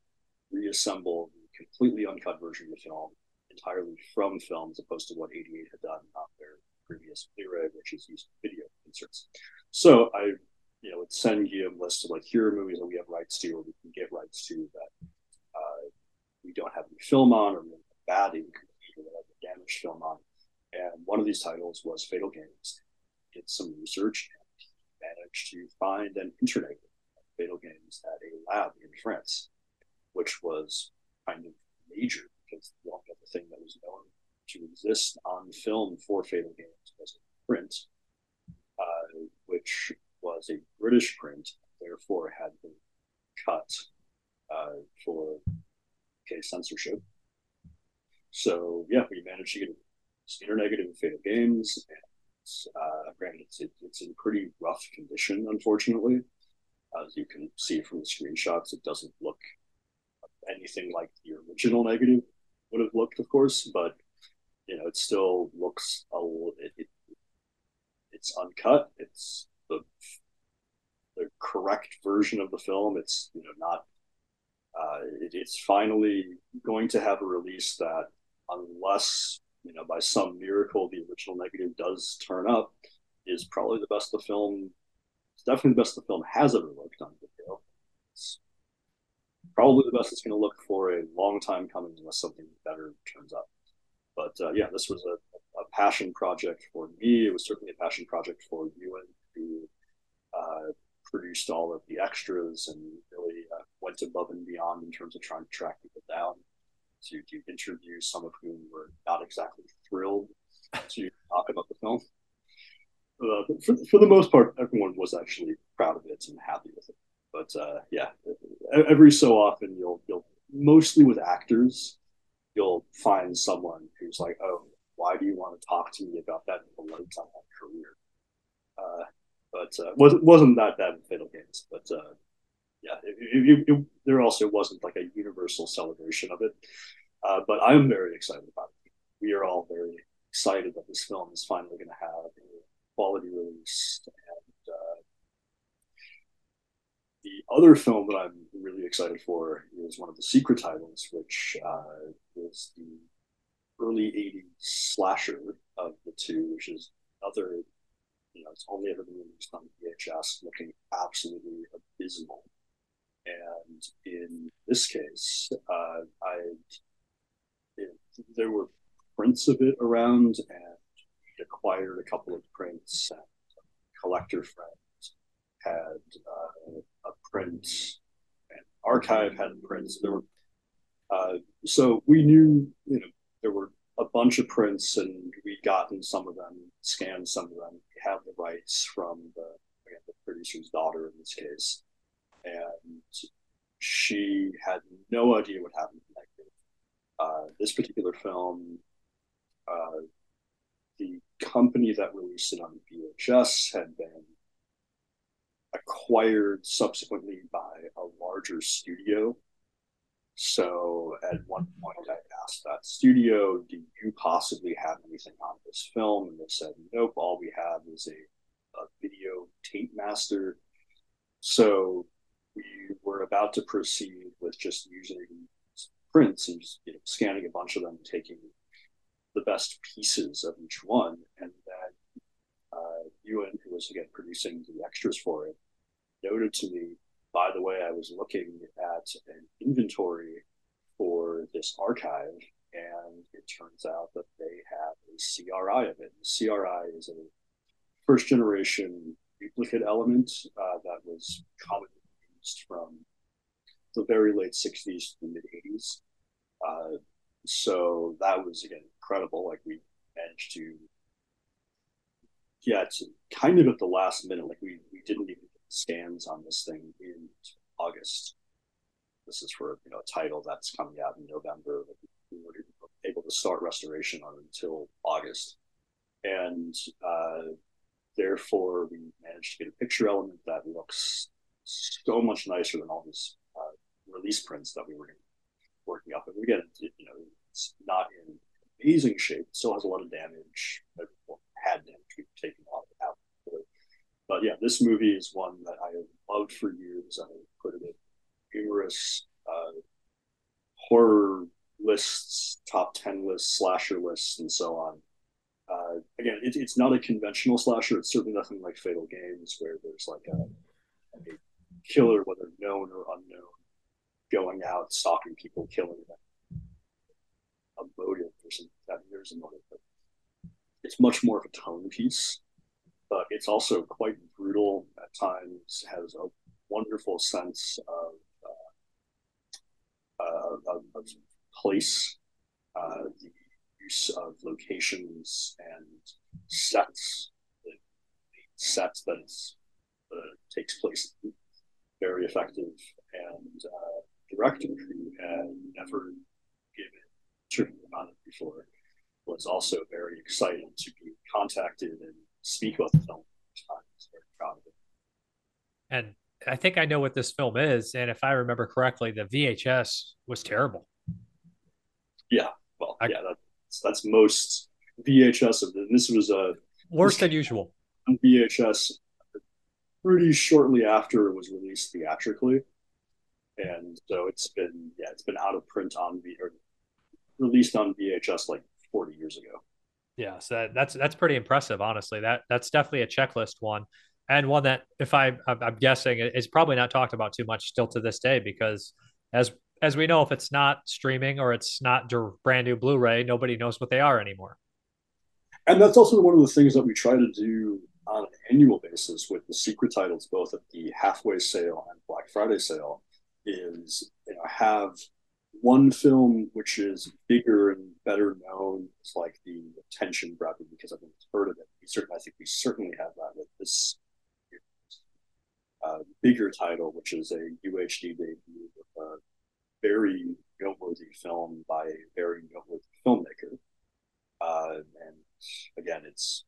reassemble the completely uncut version of the film entirely from film, as opposed to what 88 had done on their previous Blu-ray, which is used video inserts. So I you know, would send you a list of like here are movies that we have rights to or we can get rights to that we don't have any film on or bad ink or damaged film on. And one of these titles was Fatal Games. Did some research and managed to find an internet Fatal Games at a lab in France, which was kind of major because the only other thing that was known to exist on film for Fatal Games was a print, uh, which was a British print, therefore had been cut uh, for censorship. So yeah, we managed to get a internegative of Fatal Games. And, uh, granted, it's, it, it's in pretty rough condition, unfortunately. As you can see from the screenshots, it doesn't look anything like the original negative would have looked, of course, but you know, it still looks a little, it, it, it's uncut. It's the the correct version of the film. It's you know not. Uh, it, it's finally going to have a release that, unless you know by some miracle the original negative does turn up, is probably the best the film. It's definitely the best the film has ever looked on video. It's probably the best it's going to look for a long time coming, unless something better turns up. But uh, yeah, this was a, a passion project for me. It was certainly a passion project for Ewan, who uh, produced all of the extras and really uh, went above and beyond in terms of trying to track people down to, to interview some of whom were not exactly thrilled to talk about the film. Uh, for, for the most part, everyone was actually proud of it and happy with it. But uh, yeah, every so often you'll you'll mostly with actors, you'll find someone who's like, "Oh, why do you want to talk to me about that blight on my career?" Uh, but uh, wasn't wasn't that bad in Fatal Games. But uh, yeah, there also wasn't like a universal celebration of it. Uh, but I'm very excited about it. We are all very excited that this film is finally going to have a quality release. And uh, the other film that I'm really excited for is one of the secret titles, which uh, is the early 80s slasher of the two, which is another, you know, it's only ever been released on VHS, looking absolutely abysmal. And in this case, uh, I there were prints of it around, and acquired a couple of prints. And collector friends had uh, a print, and archive had prints. There were uh, so we knew, you know, there were a bunch of prints, and we'd gotten some of them, scanned some of them. We had the rights from the the producer's daughter in this case, and she had no idea what happened uh, this particular film, uh, the company that released it on VHS had been acquired subsequently by a larger studio. So at one point, I asked that studio, "Do you possibly have anything on this film?" And they said, "Nope. All we have is a, a video tape master." So we were about to proceed with just using prints and just you know, scanning a bunch of them, taking the best pieces of each one, and then uh, Ewan, who was again producing the extras for it, noted to me, by the way, I was looking at an inventory for this archive, and it turns out that they have a CRI of it. The CRI is a first generation duplicate element uh, that was commonly from the very late 60s to the mid 80s. Uh, so that was again incredible. Like we managed to get kind of at the last minute. Like we we didn't even get scans on this thing in August. This is for you know a title that's coming out in November. We were able to start restoration on until August, and uh, therefore we managed to get a picture element that looks so much nicer than all these uh, release prints that we were working up. And again, it, you know, it's not in amazing shape. It still has a lot of damage. Had damage. We've taken a lot of it out. But yeah, this movie is one that I have loved for years. I put it in numerous uh, horror lists, top 10 lists, slasher lists, and so on. Uh, again, it, it's not a conventional slasher. It's certainly nothing like Fatal Games, where there's like a, a killer, whether known or unknown, going out, stalking people, killing them. A motive, there's, a, motive, but it's much more of a tone piece. But it's also quite brutal at times. Has a wonderful sense of uh, uh, of, of, place, uh, the use of locations and sets, the, sets that uh, takes place, very effective and uh, director who had never given interview on it before was also very excited to be contacted and speak about the film. I was very proud of it. And I think I know what this film is, and if I remember correctly, the VHS was terrible. Yeah, well, I, yeah, that's that's most VHS of the this was a worse than usual. VHS pretty shortly after it was released theatrically and so it's been yeah it's been out of print on V or released on VHS like 40 years ago. Yeah, so that, that's that's pretty impressive, honestly. That that's definitely a checklist one, and one that if I I'm guessing is probably not talked about too much still to this day because as as we know, if it's not streaming or it's not brand new Blu-ray, nobody knows what they are anymore. And that's also one of the things that we try to do on an annual basis with the secret titles, both at the halfway sale and Black Friday sale, is you know have one film which is bigger and better known as like the attention grabber because everyone's heard of it. We certainly, I think we certainly have that with this uh, bigger title, which is a UHD debut with a very noteworthy film by a very noteworthy filmmaker. Uh, and again, it's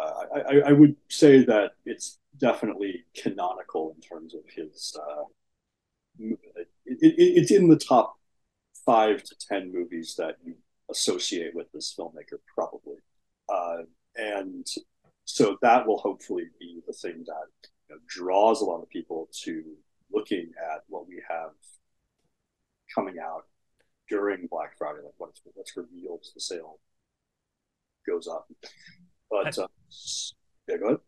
uh, I, I, would say that it's definitely canonical in terms of his. Uh, it, it, it's in the top five to ten movies that you associate with this filmmaker, probably, uh, and so that will hopefully be the thing that you know, draws a lot of people to looking at what we have coming out during Black Friday, like what's what's revealed the sale goes up. But uh, yeah, go ahead.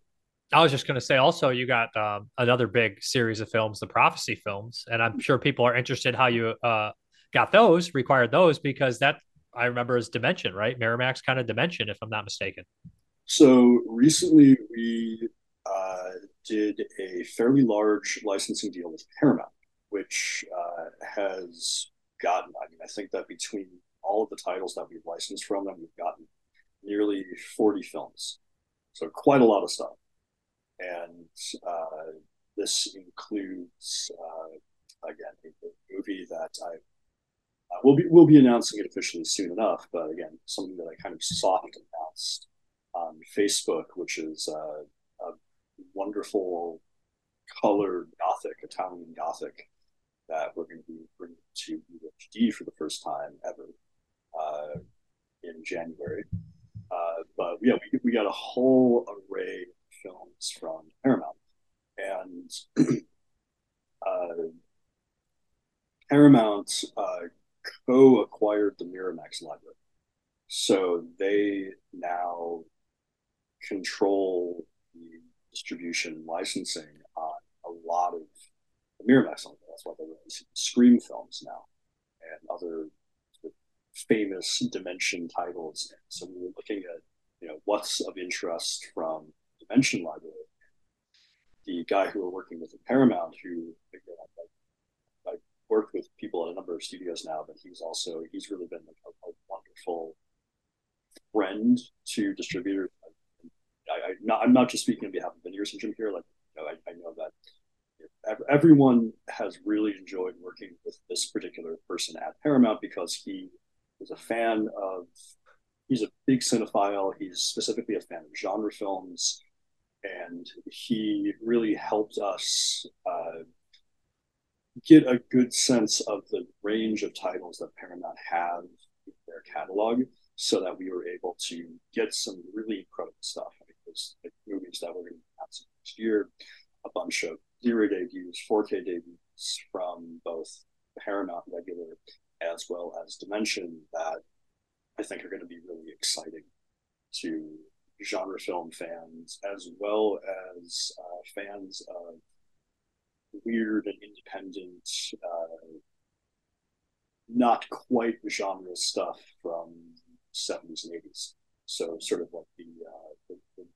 I was just going to say also you got um, another big series of films, the Prophecy films, and I'm sure people are interested how you uh, got those, required those because that I remember as Dimension, right? Miramax kind of Dimension, if I'm not mistaken. So recently we uh, did a fairly large licensing deal with Paramount, which uh, has gotten. I mean, I think that between all of the titles that we've licensed from them, we've gotten nearly 40 films. So quite a lot of stuff. And uh, this includes, uh, again, a movie that I uh, will be will be announcing it officially soon enough. But again, something that I kind of soft announced on Facebook, which is uh, a wonderful colored Gothic, Italian Gothic, that we're going to be bringing to UHD for the first time ever uh, in January. But yeah, we, we got a whole array of films from Paramount. And uh, Paramount uh, co acquired the Miramax library. So they now control the distribution licensing on a lot of the Miramax library. That's why they're releasing Scream films now and other famous dimension titles. So we were looking at, you know, what's of interest from Dimension Library. The guy who we're working with at Paramount, who I, I worked with people at a number of studios now, but he's also he's really been a, a wonderful friend to distributors. I, am not, I'm not just speaking on behalf of Vinegar Syndrome here. Like, you know, I, I know that everyone has really enjoyed working with this particular person at Paramount because he is a fan of he's a big cinephile. He's specifically a fan of genre films. And he really helped us uh, get a good sense of the range of titles that paramount have in their catalog so that we were able to get some really incredible stuff. There's like movies that we're going to announce next year a bunch of Blu-ray debuts 4k debuts from both paramount regular as well as Dimension that I think are going to be really exciting to genre film fans as well as uh, fans of weird and independent, uh, not quite genre stuff from 70s and 80s. So sort of like the, uh, the, the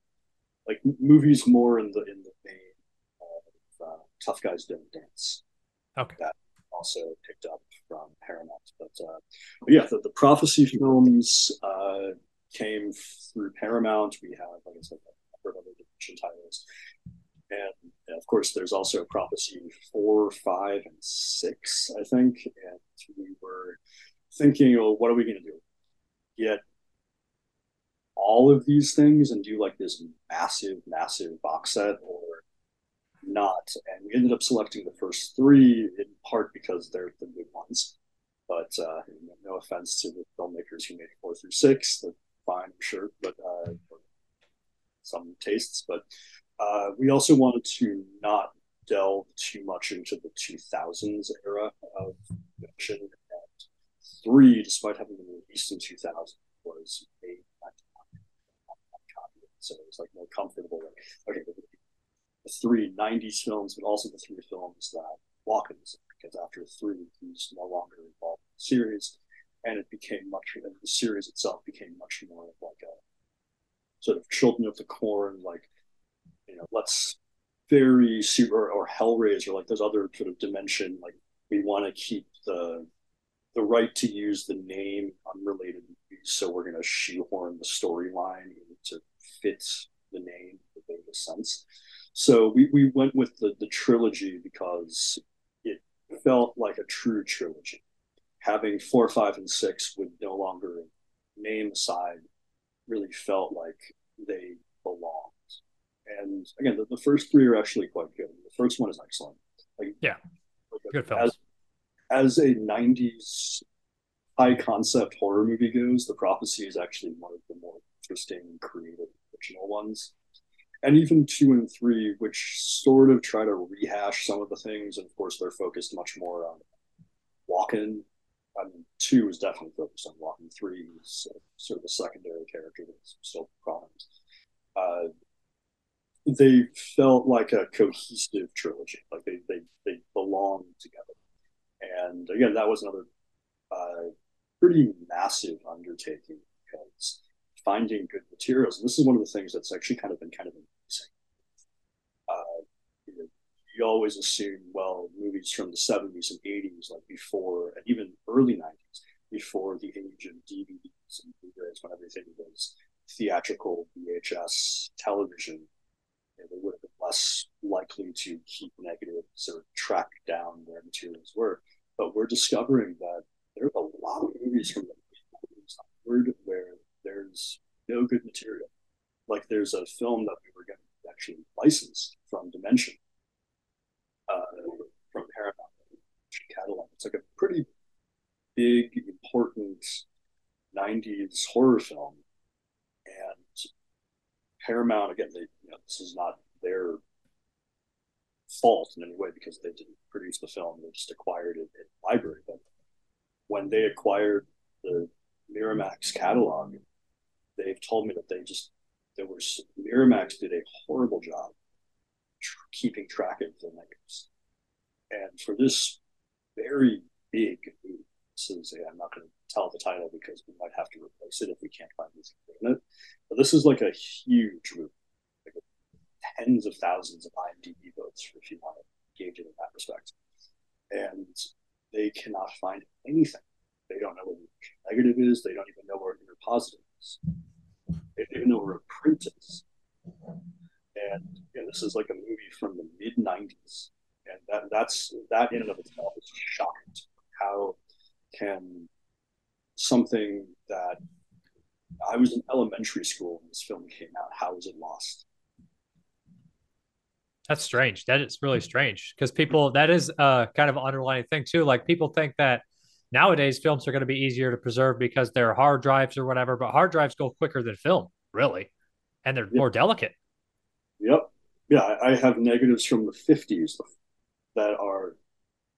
like movies more in the in the vein of uh, Tough Guys Don't Dance. Okay. That also picked up from Paramount. But, uh, but yeah, the, the, prophecy films uh, came through Paramount. We have, like I said, a number of other Dimension titles. And, and of course, there's also Prophecy 4, 5, and 6, I think. And we were thinking, well, what are we going to do? Get all of these things and do like this massive, massive box set or not. And we ended up selecting the first three in part because they're the good ones. But uh, no offense to the filmmakers who made four through six, they're fine, I'm sure, but uh, some tastes. But uh, we also wanted to not delve too much into the 2000s era of fiction. And three, despite having been released in 2000, was copy, so it was like more comfortable. Like, okay, the three 90s films, but also the three films that Walken was in, because after three, he's no longer involved in the series. And it became much, the series itself became much more of like a sort of Children of the Corn, like, you know, let's very super, or Hellraiser, like those other sort of dimension, like, we want to keep the the right to use the name unrelated movies, so we're going to shoehorn the storyline to fit the name that made sense. So we, we went with the, the trilogy because it felt like a true trilogy. Having four, five, and six would no longer name aside really felt like they belonged. And again, the, the first three are actually quite good. The first one is excellent. Like, yeah, good film. As, as a 90s high concept horror movie goes, The Prophecy is actually one of the more interesting, creative, original ones. And even two and three, which sort of try to rehash some of the things. And of course, they're focused much more on Walken. I mean, two is definitely focused on Walken. Three is sort of a secondary character that's still prominent. Uh, they felt like a cohesive trilogy. Like they they they belong together. And again, that was another uh, pretty massive undertaking because finding good materials. And this is one of the things that's actually kind of been kind of amazing. Uh, you, you always assume, well, movies from the 70s and 80s, like before, and even early 90s, before the age of DVDs and Blu-rays, when everything was theatrical, VHS, television, you know, they would have been less likely to keep negatives or track down where materials were. But we're discovering that there's a lot of movies from the 80s onward where there's no good material. Like there's a film that we were going to actually license from Dimension, uh, from Paramount catalog. It's like a pretty big, important 90s horror film. And Paramount, again, they, you know, this is not their fault in any way because they didn't produce the film, they just acquired it in library. But when they acquired the Miramax catalog, they've told me that they just there was Miramax did a horrible job tr- keeping track of the negatives, and for this very big movie, this is I'm not going to tell the title because we might have to replace it if we can't find anything in it. But this is like a huge movie, like tens of thousands of IMDb votes if you want to gauge it in that respect, and they cannot find anything. They don't know what negative is. They don't even know where positive is. They don't even know where a print is. And you know, this is like a movie from the mid '90s, and that that's that in and of itself is shocking. How can something that I was in elementary school when this film came out, how was it lost? That's strange. That is really strange because people that is a kind of underlying thing too. Like people think that nowadays films are going to be easier to preserve because they're hard drives or whatever, but hard drives go quicker than film, really, and they're yep. more delicate. Yep. Yeah, I have negatives from the 50s that are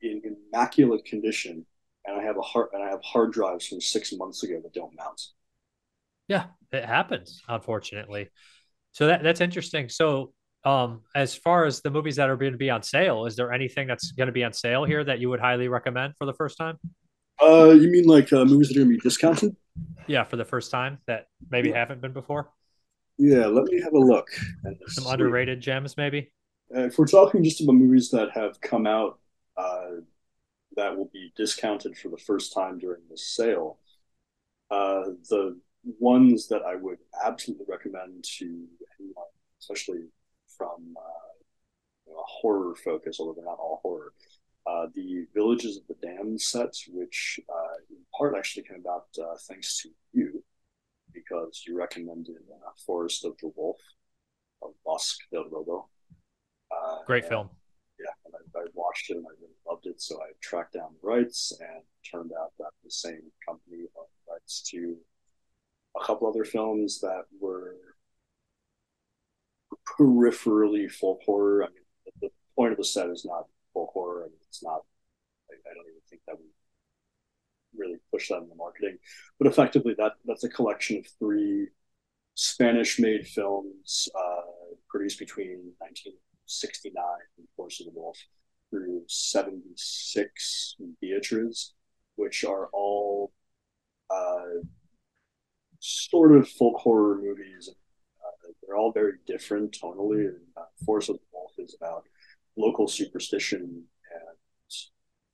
in immaculate condition, and I have a hard and I have hard drives from six months ago that don't mount. Yeah, it happens, unfortunately. So that that's interesting. So um, as far as the movies that are going to be on sale, is there anything that's going to be on sale here that you would highly recommend for the first time? Uh, you mean like uh, movies that are going to be discounted? Yeah, for the first time that maybe yeah. haven't been before. Yeah, let me have a look. Some underrated gems, maybe. Uh, if we're talking just about movies that have come out uh, that will be discounted for the first time during the sale, uh, the ones that I would absolutely recommend to anyone, especially from uh, you know, a horror focus, although they're not all horror. Uh, the Villages of the Damned sets, which uh, in part actually came about uh, thanks to you, because you recommended uh, Forest of the Wolf, of Bosque del Lobo. Uh, Great film. Yeah, and I, I, watched it and I really loved it, so I tracked down the rights, and turned out that the same company owned rights to a couple other films that were peripherally folk horror. I mean, the, the point of the set is not folk horror. I mean, it's not. I, I, don't even think that we really push that in the marketing, but effectively, that that's a collection of three Spanish-made films uh, produced between 1969 and Forest of the Wolf through 76 Beatriz, which are all uh, sort of folk horror movies they're all very different tonally. And uh, Forest of the Wolf is about local superstition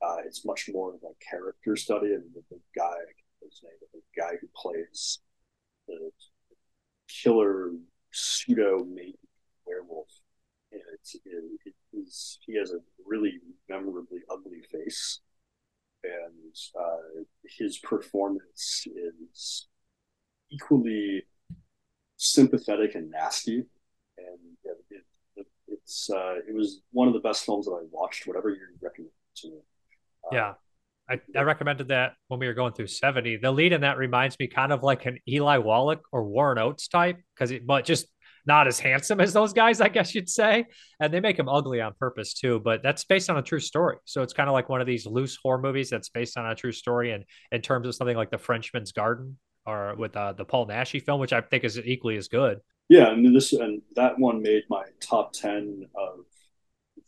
Uh, it's much more of a character study, and the, guy, his name, the guy who plays the killer pseudo mate werewolf. And it's, it, it is, he has a really memorably ugly face, and uh, his performance is equally sympathetic and nasty. And it, it's uh, it was one of the best films that I watched. Whatever you recommend to me. Yeah. I, I recommended that when we were going through 70. The lead in that reminds me kind of like an Eli Wallach or Warren Oates type, because it but just not as handsome as those guys, I guess you'd say. And they make him ugly on purpose too. But that's based on a true story. So it's kind of like one of these loose horror movies that's based on a true story. And in terms of something like The Frenchman's Garden or with uh, the Paul Naschy film, which I think is equally as good. Yeah, and this and that one made my top ten of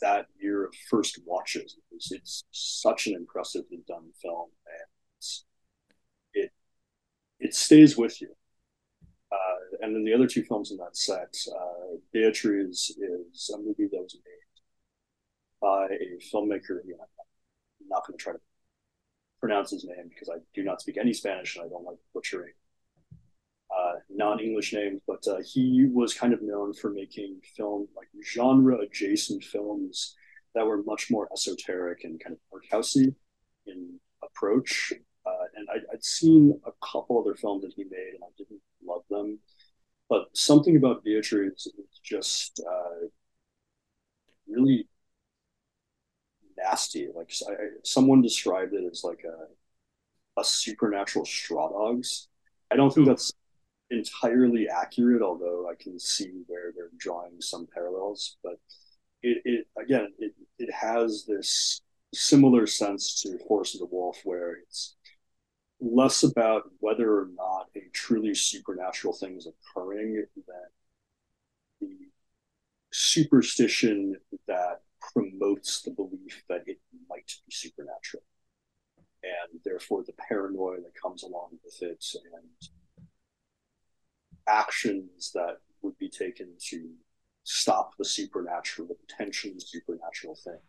that year of first watches. It's, it's such an impressively done film, and it it stays with you. Uh, and then the other two films in that set, uh, is a movie that was made by a filmmaker. I'm not going to try to pronounce his name because I do not speak any Spanish and I don't like butchering uh, non-English names, but uh, he was kind of known for making film like genre-adjacent films that were much more esoteric and kind of art housey in approach. Uh, and I, would seen a couple other films that he made, and I didn't love them. But something about Beatriz is just uh, really nasty. Like I, someone described it as like a a supernatural straw dogs. I don't think that's entirely accurate, although I can see where they're drawing some parallels. But it, it again, it, it has this similar sense to Forest of the Wolf, where it's less about whether or not a truly supernatural thing is occurring than the superstition that promotes the belief that it might be supernatural. And therefore, the paranoia that comes along with it, and actions that would be taken to stop the supernatural, the potentially supernatural thing.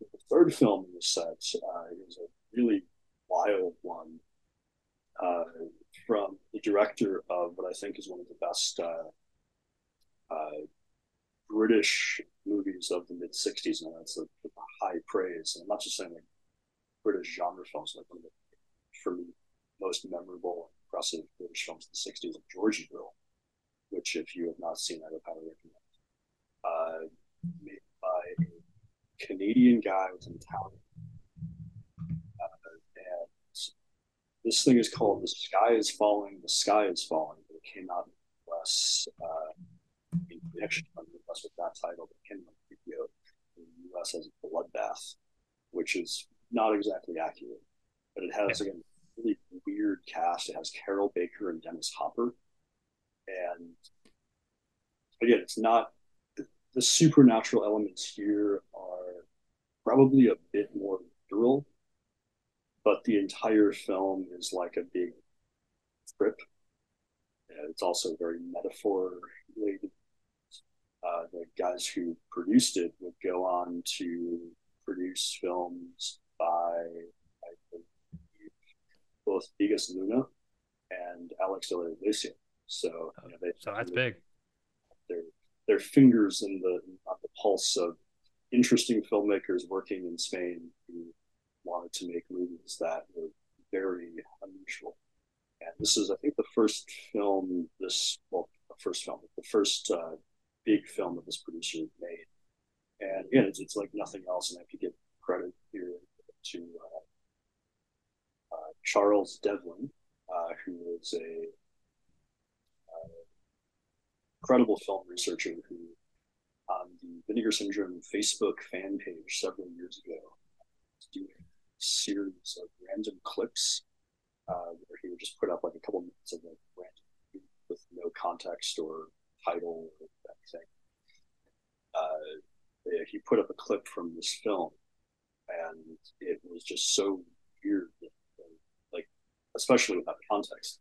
The third film in the set uh, is a really wild one uh, from the director of what I think is one of the best uh, uh British movies of the mid 60s, and that's a, a, high praise. And I'm not just saying like British genre films, like one of the, for me, most memorable, impressive British films in the 60s, like Georgy Girl, which, if you have not seen, I would highly recommend. Uh, made by a Canadian guy with an Italian. Uh, and this thing is called The Sky is Falling, The Sky is Falling. It came out in the US. Uh, in connection with that title, but came out in the US as a Bloodbath, which is not exactly accurate. But it has, again, really weird cast. It has Carroll Baker and Dennis Hopper and again, it's not the supernatural elements here are probably a bit more literal, but the entire film is like a big trip. And it's also very metaphor related. Uh, the guys who produced it would go on to produce films by both Bigas Luna and Alex de la Iglesia. So, you know, they, so that's big. Their their fingers in the on the pulse of interesting filmmakers working in Spain who wanted to make movies that were very unusual. And this is, I think, the first film this well, the first film, the first uh, big film that this producer made. And again, it's, it's like nothing else, and I have to give credit here to uh, Charles Devlin, uh, who is a incredible film researcher who, on the Vinegar Syndrome Facebook fan page several years ago, was doing a series of random clips uh, where he would just put up like a couple minutes of like random with no context or title or anything. Uh, he put up a clip from this film, and it was just so weird, especially without context.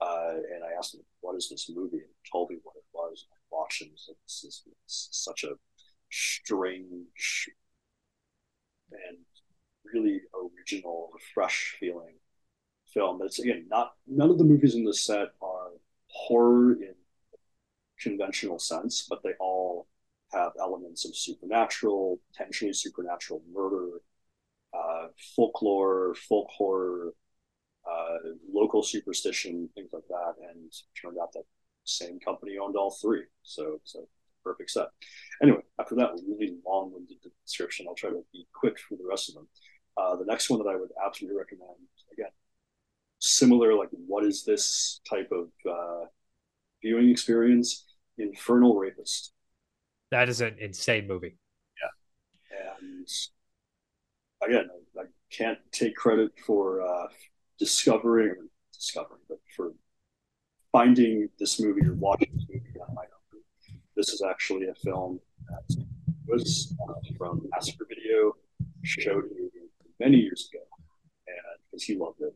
Uh, and I asked him, "What is this movie?" And he told me what it was. And I watched it. And this is such a strange and really original, fresh feeling film. It's again not none of the movies in this set are horror in conventional sense, but they all have elements of supernatural, potentially supernatural murder, uh, folklore, folk horror, uh, local superstition, things like that. And turned out that same company owned all three. So, so perfect set. Anyway, after that really long-winded description, I'll try to be quick for the rest of them. Uh, the next one that I would absolutely recommend, again, similar, like what is this type of uh, viewing experience? Infernal Rapist. That is an insane movie. Yeah. And again, I, I can't take credit for uh, discovering discovering, but for finding this movie or watching this movie on my own. This is actually a film that was uh, from Massacre Video, showed me many years ago, and because he loved it.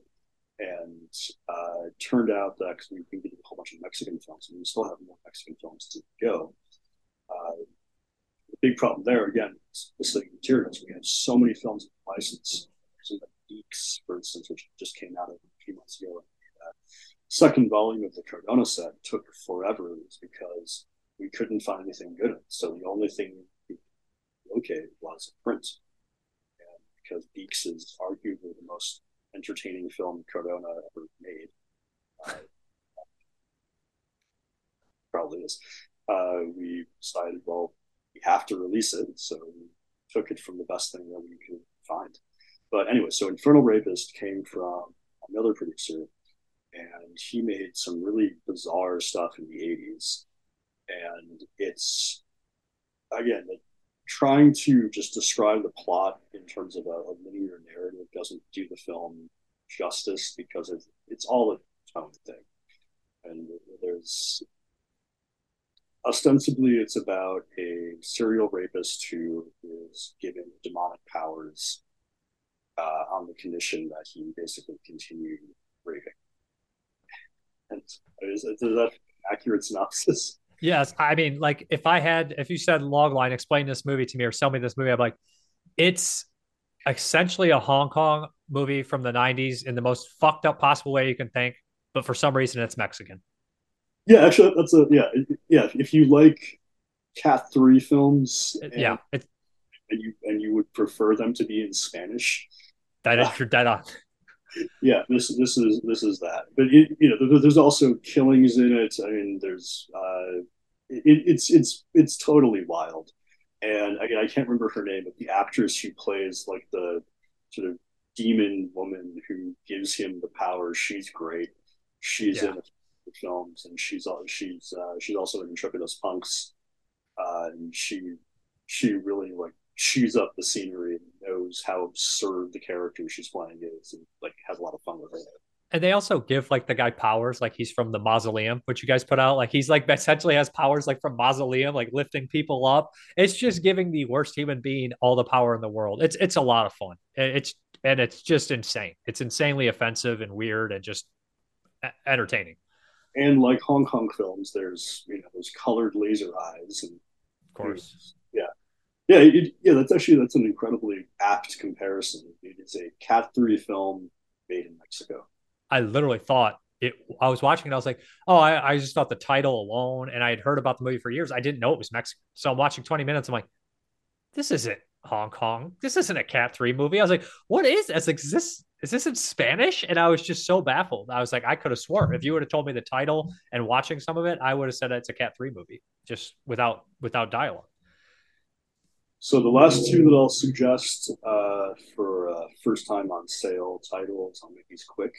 And uh, it turned out that because we've been getting a whole bunch of Mexican films, and we still have more Mexican films to go. Uh, the big problem there, again, is misleading materials. We have so many films in Beaks, for instance, which just came out a few months ago. Uh, second volume of the Cardona set took forever because we couldn't find anything good. So the only thing we located was a print. And because Beaks is arguably the most entertaining film Cardona ever made. Uh, probably is. Uh, we decided, well, we have to release it, so we took it from the best thing that we could find. But anyway, so Infernal Rapist came from another producer, and he made some really bizarre stuff in the 80s. And it's, again, trying to just describe the plot in terms of a, a linear narrative doesn't do the film justice because it's, it's all a tone thing. And there's ostensibly it's about a serial rapist who is given demonic powers uh, on the condition that he basically continue raping. And is, is that accurate synopsis? Yes, I mean, like if I had, if you said logline, explain this movie to me or sell me this movie, I'm like, it's essentially a Hong Kong movie from the '90s in the most fucked up possible way you can think, but for some reason it's Mexican. Yeah, actually, that's a yeah, yeah. If you like Cat Three films, and, yeah, and you and you would prefer them to be in Spanish, that is uh, dead on. Yeah, this this is this is that. But it, you know, there's also killings in it. I mean, there's uh, it, it's it's it's totally wild. And again, I can't remember her name, but the actress who plays like the sort of demon woman who gives him the power, she's great. She's yeah. in the films, and she's she's uh, she's also in Intrepidos Punks, uh, and she she really like chews up the scenery and knows how absurd the character she's playing is and like has a lot of fun with it. And they also give like the guy powers, like he's from the mausoleum, which you guys put out. Like he's like essentially has powers like from mausoleum, like lifting people up. It's just giving the worst human being all the power in the world. It's it's a lot of fun. It's and it's just insane. It's insanely offensive and weird and just entertaining. And like Hong Kong films, there's you know those colored laser eyes and of course yeah, yeah, that's actually that's an incredibly apt comparison. It is a Cat Three film made in Mexico. I literally thought it. I was watching it. I was like, oh, I, I just thought the title alone, and I had heard about the movie for years. I didn't know it was Mexico. So I'm watching 20 minutes. I'm like, this isn't Hong Kong. This isn't a Cat Three movie. I was like, what is this? Like, is this is this in Spanish? And I was just so baffled. I was like, I could have swore if you would have told me the title and watching some of it, I would have said it's a Cat Three movie, just without without dialogue. So the last two that I'll suggest uh, for uh, first time on sale titles, I'll make these quick.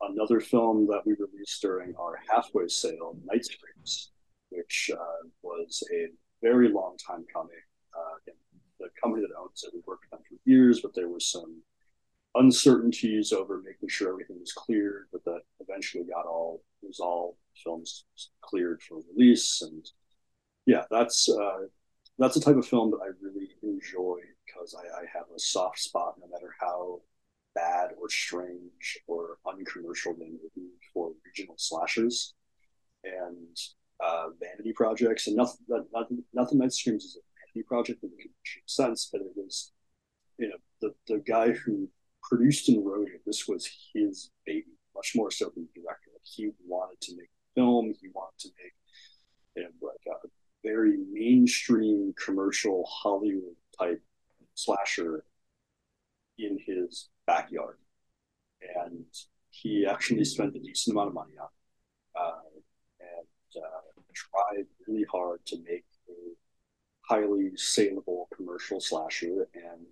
Another film that we released during our halfway sale, Night Screams, which uh, was a very long time coming. Uh, the company that owns it, we worked with them for years, but there were some uncertainties over making sure everything was cleared, but that eventually got all resolved. Films cleared for release, and yeah, that's uh, that's the type of film that I really enjoy because I, I, have a soft spot, no matter how bad or strange or uncommercial they may be for regional slashers and uh, vanity projects. And nothing, nothing, nothing Night Screams is a vanity project in conventional sense, but it was, you know, the, the guy who produced and wrote it. This was his baby, much more so than the director. He wanted to make a film. He wanted to make you know, like a very mainstream commercial Hollywood type slasher in his backyard, and he actually spent a decent amount of money on it, uh, and uh, tried really hard to make a highly saleable commercial slasher. And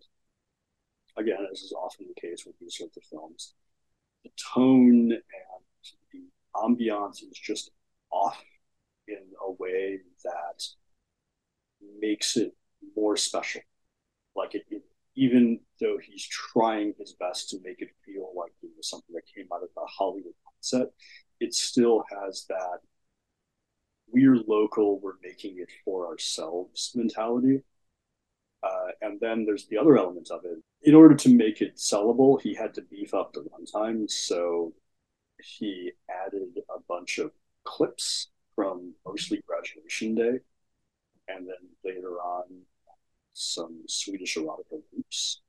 again, as is often the case with these sorts of films, the tone and the ambiance is just off in a way that makes it more special. Like it, it even though he's trying his best to make it feel like it was something that came out of the Hollywood set, it still has that we're local, we're making it for ourselves mentality. Uh, and then there's the other element of it. In order to make it sellable, he had to beef up the runtime. So he added a bunch of clips from mostly graduation day, and then later on some Swedish erotica loops,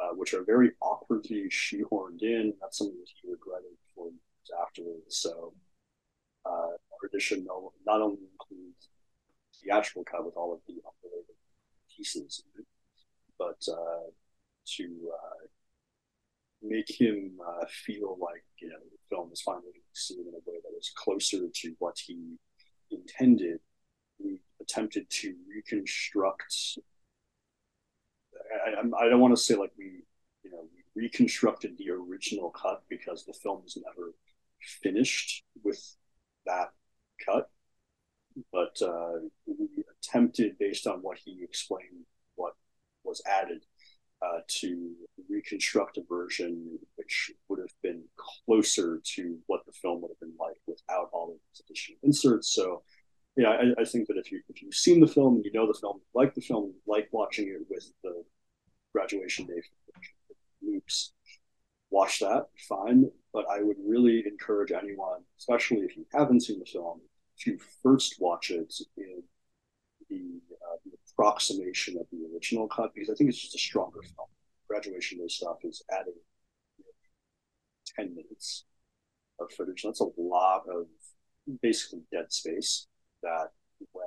uh, which are very awkwardly shoehorned in. That's something that he regretted for years afterwards. So uh, our edition not only includes theatrical cut with all of the unrelated pieces, but uh, to uh, make him uh, feel like you know the film is finally seen in a way is closer to what he intended. We attempted to reconstruct. I, I, I don't want to say like we, you know, we reconstructed the original cut because the film was never finished with that cut, but uh, we attempted, based on what he explained, what was added, uh, to reconstruct a version which would have been closer to what the film would have been like without all of these additional inserts. So, yeah, I, I, think that if you if you've seen the film you know the film, like the film, like watching it with the graduation day loops, watch that, fine. But I would really encourage anyone, especially if you haven't seen the film, to first watch it in the, uh, the approximation of the original cut because I think it's just a stronger film. Graduation Day stuff is adding you know, 10 minutes of footage. That's a lot of basically dead space that, when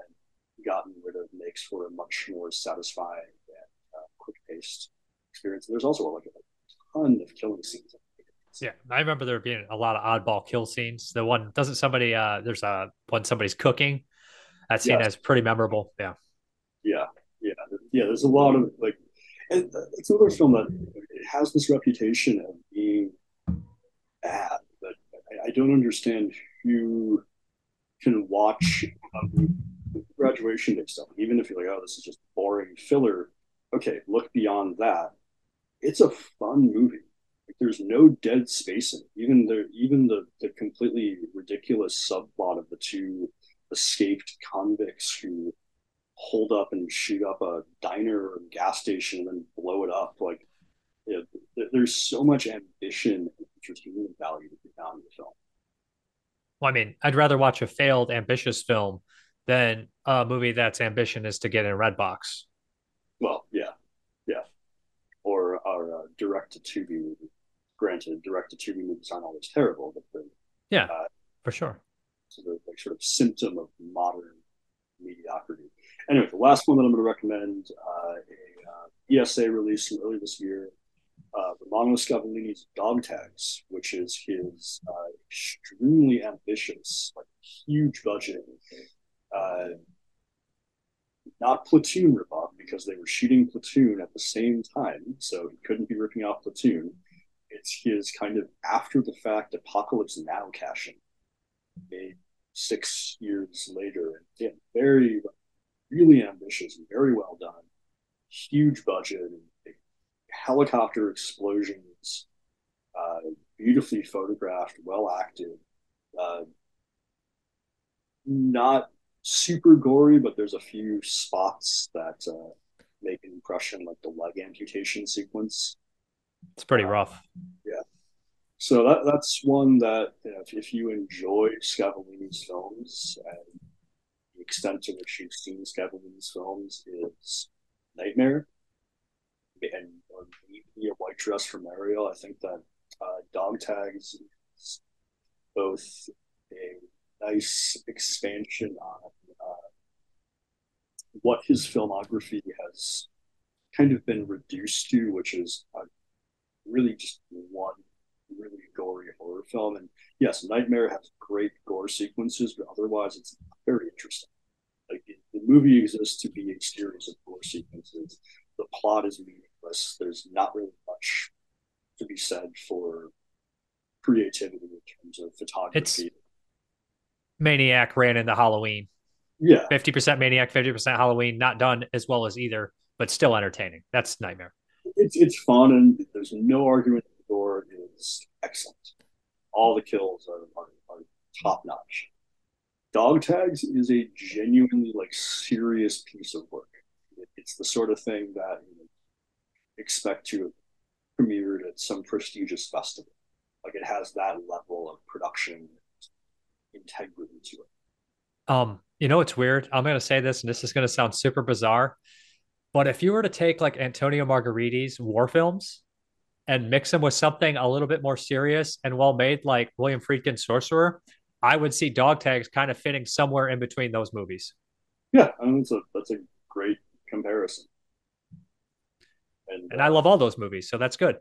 gotten rid of, makes for a much more satisfying and uh, quick paced experience. And there's also like a ton of killing scenes. Yeah, I remember there being a lot of oddball kill scenes. The one doesn't somebody uh there's a when somebody's cooking. That scene is pretty memorable. Yeah, yeah. There's a lot of like, and it's another film that it has this reputation of being bad, but I, I don't understand who can watch um, graduation day stuff, even if you're like, oh, this is just boring filler. Okay, look beyond that. It's a fun movie. Like, there's no dead space in it. Even the even the the completely ridiculous subplot of the two escaped convicts who hold up and shoot up a diner or gas station and then blow it up. Like, you know, there's so much ambition and entertainment value to be found in the film. Well, I mean, I'd rather watch a failed, ambitious film than a movie that's ambition is to get in Redbox. Well, yeah, yeah, or our uh, direct to Tubi movie. Granted, direct to Tubi movies aren't always terrible, but the, yeah, uh, for sure. So the like sort of symptom of modern mediocrity. Anyway, the last one that I'm going to recommend, uh, a uh, ESA release from earlier this year, uh, Romano Scavolini's Dog Tags, which is his uh, extremely ambitious, like huge budget, uh, not Platoon ripoff because they were shooting Platoon at the same time, so he couldn't be ripping off Platoon. It's his kind of after the fact Apocalypse Now caching, made six years later. And very really ambitious and very well done. Huge budget, helicopter explosions, uh, beautifully photographed, well acted. Uh, not super gory, but there's a few spots that uh, make an impression, like the leg amputation sequence. It's pretty uh, rough. Yeah. So that that's one that you know, if, if you enjoy Scavolini's films and extent to which you've seen Scavolini's films is Nightmare, and or maybe a white dress for Marialé. I think that uh, Dog Tags is both a nice expansion on uh, what his filmography has kind of been reduced to, which is uh, really just one really gory horror film. And yes, Nightmare has great gore sequences, but otherwise it's very interesting. The movie exists to be a series of gore sequences. The plot is meaningless. There's not really much to be said for creativity in terms of photography. It's Maniac ran into Halloween. Yeah, fifty percent Maniac, fifty percent Halloween. Not done as well as either, but still entertaining. That's Nightmare. It's it's fun, and there's no argument. The gore is excellent. All the kills are, are, are top notch. Dog tags is a genuinely like serious piece of work. It's the sort of thing that you expect to have premiered at some prestigious festival. Like it has that level of production integrity to it. Um, you know, it's weird. I'm going to say this, and this is going to sound super bizarre. But if you were to take like Antonio Margheriti's war films and mix them with something a little bit more serious and well made, like William Friedkin's Sorcerer, I would see Dog Tags kind of fitting somewhere in between those movies. Yeah, I mean, that's a that's a great comparison. And, and uh, I love all those movies, so that's good.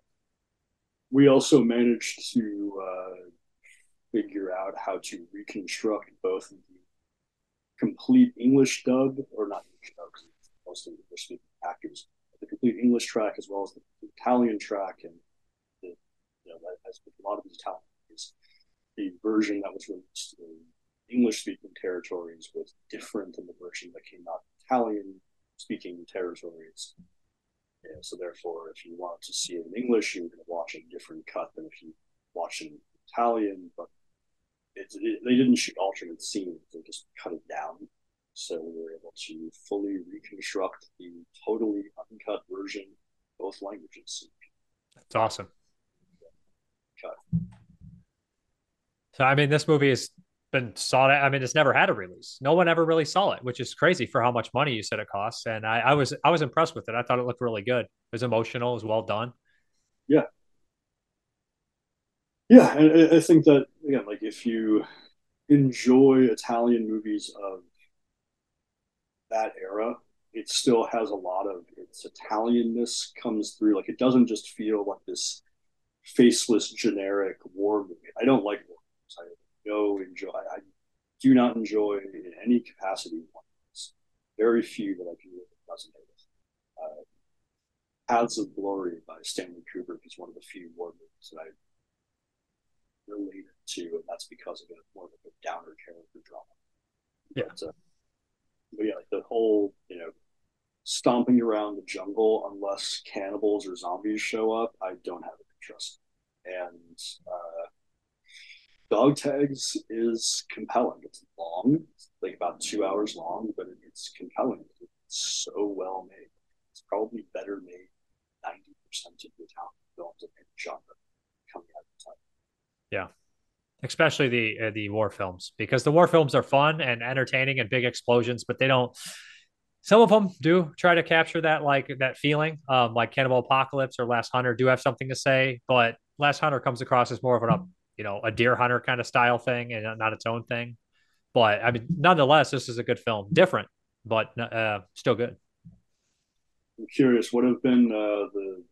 We also managed to uh, figure out how to reconstruct both the complete English dub, or not English dub, because most English speaking actors, the complete English track as well as the Italian track, and the, you know, as with a lot of these Italian movies, the version that was released in English speaking territories was different than the version that came out in Italian speaking territories. So therefore, if you want to see it in English, you were going to watch a different cut than if you watch it in Italian. But it, they didn't shoot alternate scenes; they just cut it down. So we were able to fully reconstruct the totally uncut version, both languages. That's awesome. Cut. So I mean, this movie has been sought. I mean, it's never had a release. No one ever really saw it, which is crazy for how much money you said it costs. And I, I was I was impressed with it. I thought it looked really good. It was emotional. It was well done. Yeah. Yeah, and I think that again, like if you enjoy Italian movies of that era, it still has a lot of its Italianness comes through. Like it doesn't just feel like this faceless generic war movie. I don't like. I no enjoy. I do not enjoy in any capacity ones. Very few that I can really resonate with. Uh, Paths of Glory by Stanley Kubrick is one of the few war movies that I related to, and that's because of it more of a downer character drama. Yeah. But, uh, but yeah, like the whole you know stomping around the jungle unless cannibals or zombies show up, I don't have an interest. And uh, Dog Tags is compelling. It's long, it's like about two hours long, but it's compelling. It's so well made. It's probably better made ninety percent of the Italian films of any genre coming out of time. Yeah, especially the uh, the war films because the war films are fun and entertaining and big explosions, but they don't. Some of them do try to capture that like that feeling, um, like Cannibal Apocalypse or Last Hunter do have something to say, but Last Hunter comes across as more of an you know a deer hunter kind of style thing and not its own thing. But I mean, nonetheless, this is a good film, different, but uh, still good. I'm curious, what have been uh, the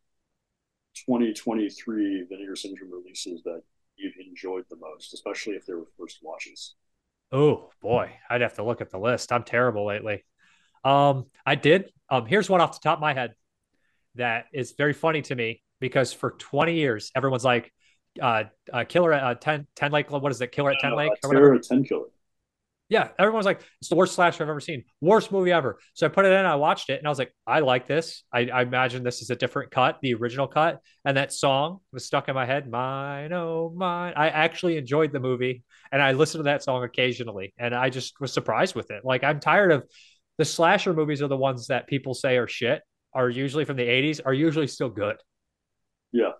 2023 Vinegar Syndrome releases that you've enjoyed the most, especially if they were first watches? Oh boy, I'd have to look at the list. I'm terrible lately. Um, I did. Um, here's one off the top of my head that is very funny to me because for 20 years, everyone's like, uh, uh Killer at uh, 10, 10 Lake, what is it? Killer at 10 Lake? Or whatever. 10 Killer. Yeah, everyone's like, it's the worst slasher I've ever seen, worst movie ever. So I put it in, I watched it, and I was like, I like this. I, I imagine this is a different cut, the original cut, and that song was stuck in my head. Mine, oh mine. I actually enjoyed the movie, and I listened to that song occasionally, and I just was surprised with it. Like I'm tired of the slasher movies are the ones that people say are shit, are usually from the '80s, are usually still good. Yeah,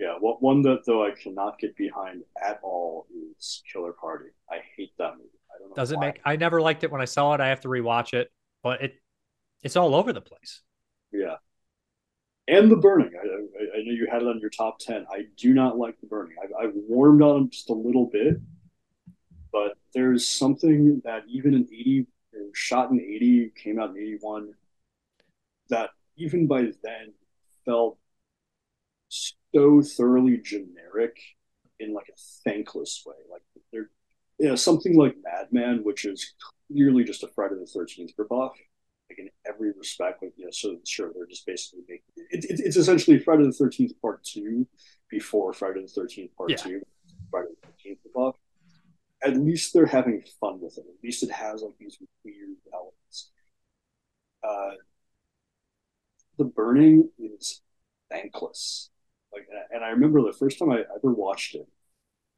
yeah, what one that though I cannot get behind at all is Killer Party. I hate that movie. I don't know. Does it why. make? I never liked it when I saw it. I have to rewatch it, but it it's all over the place. Yeah, and the burning. I, I, I know you had it on your top ten. I do not like the burning. I've, I've warmed on just a little bit, but there's something that even in eighty, shot in eighty, came out in eighty one, that even by then felt so thoroughly generic in like a thankless way. Like they're you know something like Madman, which is clearly just a Friday the Thirteenth ripoff like in every respect. Like, you know, so sure, they're just basically making it, it, it's essentially Friday the Thirteenth Part Two before Friday the Thirteenth Part Yeah. Two, Friday the Thirteenth above. At least they're having fun with it. At least it has like these weird elements. Uh, the burning is thankless. Like, and I remember the first time I ever watched it,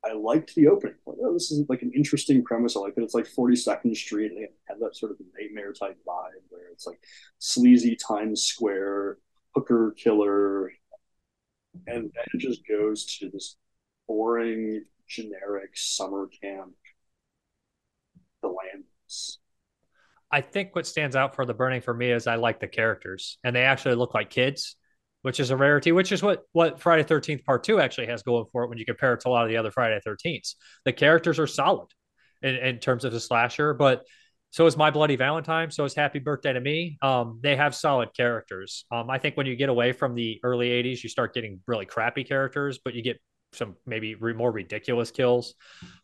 I liked the opening. Like, oh, this is like an interesting premise. I like that it's like 42nd Street and it had that sort of nightmare type vibe where it's like sleazy Times Square, hooker killer, and then it just goes to this boring, generic summer camp. The lands. I think what stands out for the burning for me is I like the characters and they actually look like kids, which is a rarity, which is what what Friday Thirteenth Part Two actually has going for it when you compare it to a lot of the other Friday Thirteenths. The characters are solid in, in terms of the slasher, but so is My Bloody Valentine. So is Happy Birthday to Me. Um, they have solid characters. Um, I think when you get away from the early '80s, you start getting really crappy characters, but you get some maybe re- more ridiculous kills.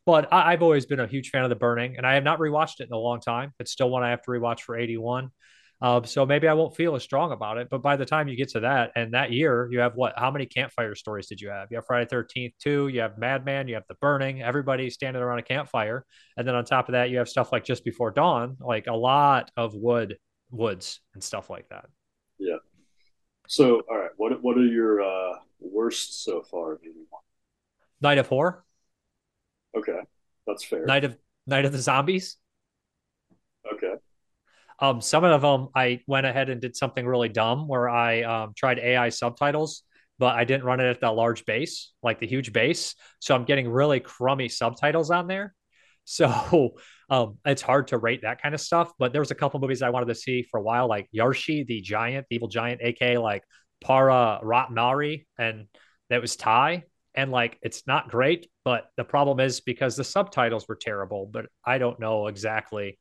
But I, I've always been a huge fan of The Burning, and I have not rewatched it in a long time. It's still one I have to rewatch for 81. Um, so maybe I won't feel as strong about it. But by the time you get to that, and that year, you have what? How many campfire stories did you have? You have Friday Thirteenth too. You have Madman. You have The Burning. Everybody standing around a campfire, and then on top of that, you have stuff like Just Before Dawn, like a lot of wood, woods, and stuff like that. Yeah. So, all right, what what are your uh, worst so far? Night of Horror, Okay, that's fair. Night of Night of the Zombies. Okay, Um, some of them I went ahead and did something really dumb where I um, tried AI subtitles, but I didn't run it at that large base, like the huge base. So I'm getting really crummy subtitles on there. So um, it's hard to rate that kind of stuff. But there was a couple movies I wanted to see for a while, like Yarshi, the giant, the evil giant, aka like Para Ratnari, and that was Thai. And like it's not great, but the problem is because the subtitles were terrible, but I don't know exactly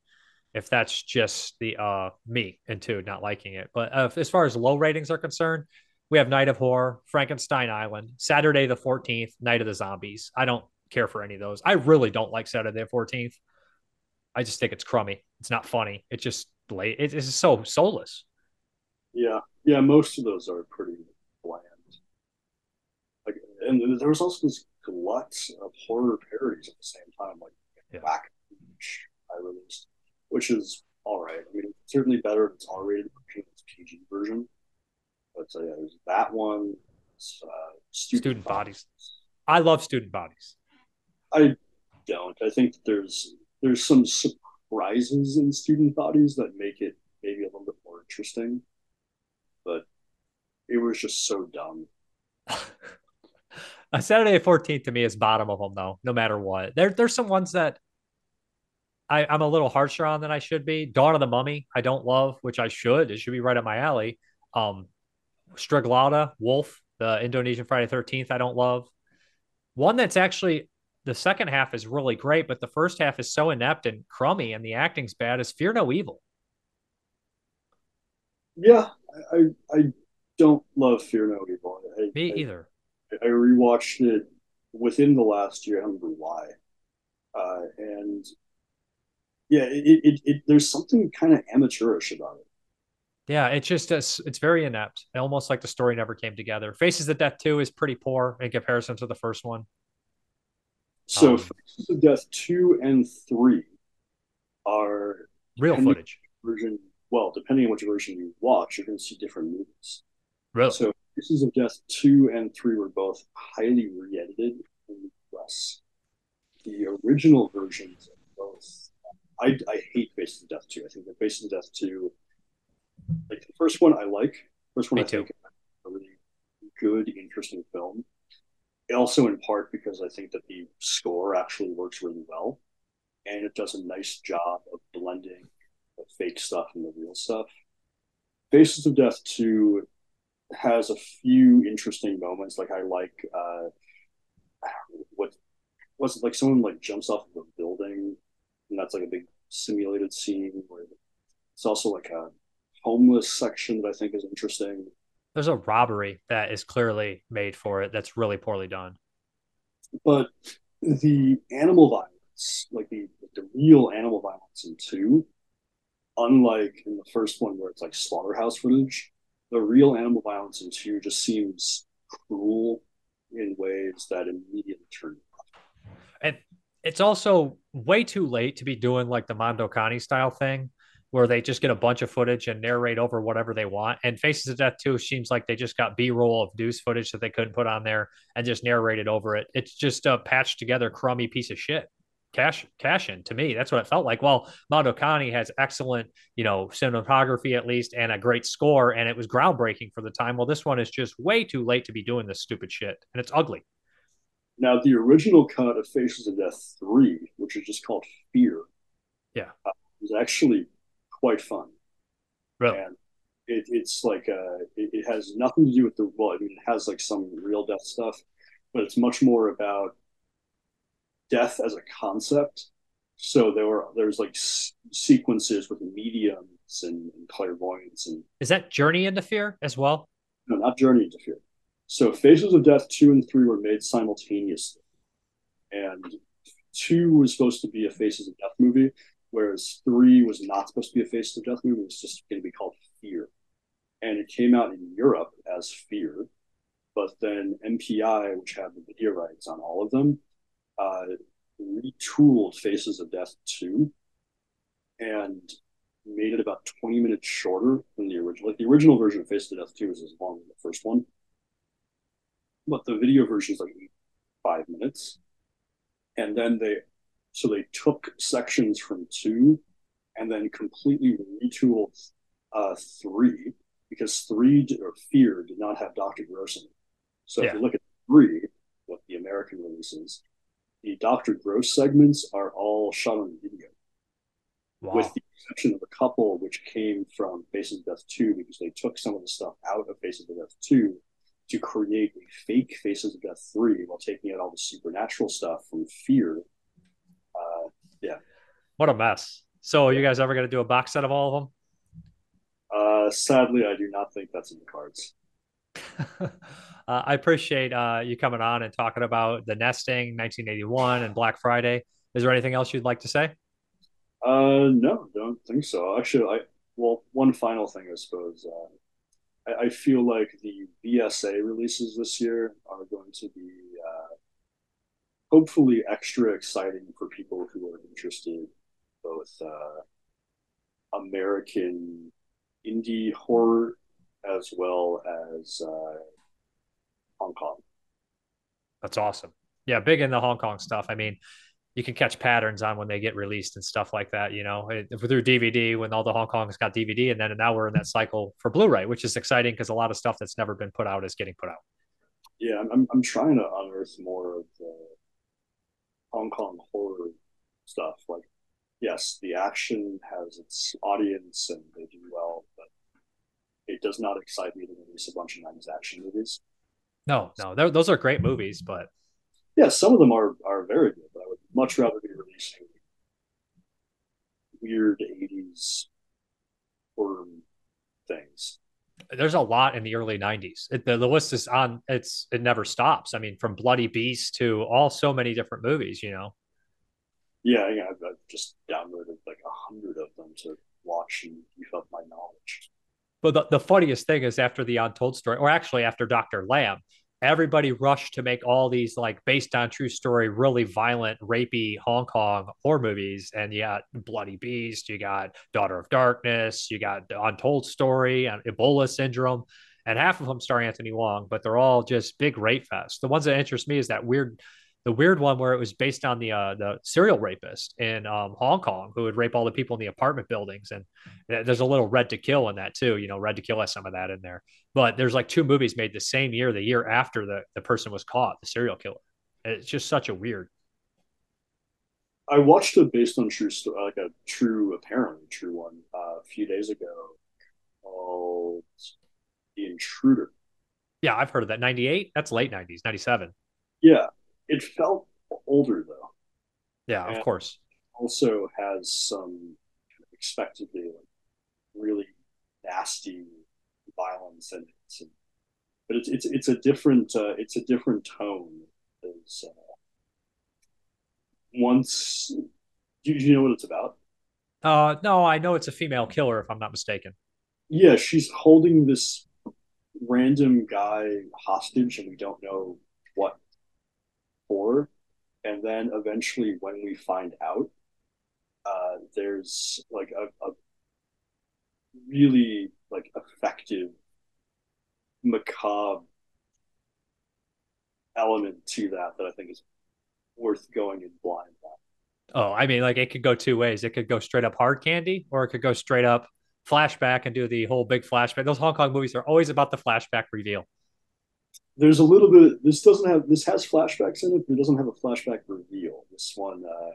if that's just the uh me into not liking it. But uh, as far as low ratings are concerned, we have Night of Horror, Frankenstein Island, Saturday the 14th, Night of the Zombies. I don't care for any of those. I really don't like Saturday the 14th. I just think it's crummy. It's not funny. It's just late. It's just so soulless. yeah, yeah, most of those are pretty bland. Like, and there was also this glut of horror parodies at the same time, like Yeah. Whack, which I released, which is all right. I mean, certainly better if it's R-rated version, it's PG version. But uh, yeah, there's that one. Uh, student, Student bodies. I love student bodies. I don't. I think that there's there's some surprises in student bodies that make it maybe a little bit more interesting. But it was just so dumb. A Saturday the 14th to me is bottom of them though, no matter what. There there's some ones that I, I'm a little harsher on than I should be. Dawn of the Mummy, I don't love, which I should. It should be right up my alley. Um Srigala, Wolf, the Indonesian Friday 13th, I don't love. One that's actually the second half is really great, but the first half is so inept and crummy and the acting's bad is Fear No Evil. Yeah, I I, I don't love Fear No Evil. I, Me I, either. I rewatched it within the last year. I don't remember why. Uh, and yeah, it, it, it there's something kind of amateurish about it. Yeah, it's just it's, it's very inept. Almost like the story never came together. Faces of Death 2 is pretty poor in comparison to the first one. So Um, Faces of Death two and three are Real footage. version. Well, depending on which version you watch, you're going to see different movies. Really? So Faces of Death two and three were both highly re-edited in the US. The original versions of both. I, I hate Faces of Death two. I think that Faces of Death two, like the first one, I like. First one, Me I too. think, is a really good, interesting film. Also, in part because I think that the score actually works really well, and it does a nice job of blending the fake stuff and the real stuff. Faces of Death two has a few interesting moments. Like I like uh, what was it like someone like jumps off of a building, and that's like a big simulated scene where it's also like a homeless section that I think is interesting. There's a robbery that is clearly made for it that's really poorly done. But the animal violence, like the the real animal violence in two, unlike in the first one where it's like slaughterhouse footage, the real animal violence in two just seems cruel in ways that immediately turn And it's also way too late to be doing like the Mondo Cane style thing where they just get a bunch of footage and narrate over whatever they want. And Faces of Death 2 seems like they just got B roll of Deuce footage that they couldn't put on there and just narrated over it. It's just a patched together crummy piece of shit. Cash cash in to me. That's what it felt like. Well, Mondo Cane has excellent, you know, cinematography at least and a great score, and it was groundbreaking for the time. Well, this one is just way too late to be doing this stupid shit, and it's ugly. Now, the original cut of Faces of Death 3, which is just called Fear, yeah, uh, was actually quite fun. Really? And it, it's like uh, it, it, has nothing to do with the well, I mean, it has like some real death stuff, but it's much more about death as a concept. So there were there's like s- sequences with mediums and, and clairvoyance and is that Journey into Fear as well? No, not Journey into Fear. So Faces of Death two and three were made simultaneously, and two was supposed to be a Faces of Death movie, whereas three was not supposed to be a Faces of Death movie. It was just going to be called Fear, and it came out in Europe as Fear, but then MPI, which had the video rights on all of them, uh, retooled Faces of Death 2 and made it about 20 minutes shorter than the original. Like the original version of Faces of Death 2 is as long as the first one. But the video version is like five minutes. And then they, so they took sections from two and then completely retooled uh, three because three or fear did not have Dr. Gross in it. So yeah. if you look at three, what the American release releases, the Dr. Gross segments are all shot on video, wow. with the exception of a couple which came from Faces of Death 2 because they took some of the stuff out of Faces of Death 2 to create a fake Faces of Death 3 while taking out all the supernatural stuff from Fear. Uh, yeah. What a mess. So, are you guys ever going to do a box set of all of them? Uh, sadly, I do not think that's in the cards. Uh, I appreciate uh, you coming on and talking about the nesting, 1981, and Black Friday. Is there anything else you'd like to say? Uh, no, don't think so. Actually, I well, one final thing, I suppose. Uh, I, I, feel like the VSA releases this year are going to be uh, hopefully extra exciting for people who are interested, both uh, American indie horror as well as uh, Hong Kong. That's awesome. Yeah, big in the Hong Kong stuff. I mean, you can catch patterns on when they get released and stuff like that. You know, through DVD when all the Hong Kongs got DVD, and then now we're in that cycle for Blu-ray, which is exciting because a lot of stuff that's never been put out is getting put out. Yeah, I'm I'm trying to unearth more of the Hong Kong horror stuff. Like, yes, the action has its audience and they do well, but it does not excite me to release a bunch of 90s action movies. No, no, those are great movies, but yeah, some of them are are very good. But I would much rather be releasing weird '80s horror things. There's a lot in the early '90s. It, the, the list is on. It's it never stops. I mean, from Bloody Beast to all so many different movies. You know. Yeah, yeah. I've, I've just downloaded like a hundred of them to watch and beef up my knowledge. But the, the funniest thing is after the Untold story, or actually after Dr. Lamb, everybody rushed to make all these like based on true story, really violent, rapey Hong Kong horror movies. And you got Bloody Beast, you got Daughter of Darkness, you got Untold Story, and Ebola Syndrome, and half of them star Anthony Wong, but they're all just big rape fest. The ones that interest me is that weird the weird one where it was based on the uh, the serial rapist in um, Hong Kong who would rape all the people in the apartment buildings, and there's a little Red to Kill in that too. You know, Red to Kill has some of that in there. But there's like two movies made the same year, the year after the the person was caught, the serial killer. it's just such a weird. I watched it based on true story, like a true, apparently true one, uh, a few days ago called The Intruder. Yeah, I've heard of that. 98? That's late 90s, 97. Yeah, it felt older though. Yeah, of course. Also has some expectedly like really nasty violence. And, but it's it's it's a different uh, it's a different tone. Uh, once, do you, do you know what it's about? Uh, no, I know it's a female killer, if I'm not mistaken. Yeah, she's holding this random guy hostage, and we don't know for. And then eventually, when we find out, uh, there's like a, a really like effective macabre element to that that I think is worth going in blind at. Oh, I mean, like it could go two ways. It could go straight up hard candy, or it could go straight up flashback and do the whole big flashback. Those Hong Kong movies are always about the flashback reveal. There's a little bit. This doesn't have. This has flashbacks in it, but it doesn't have a flashback reveal. This one, uh,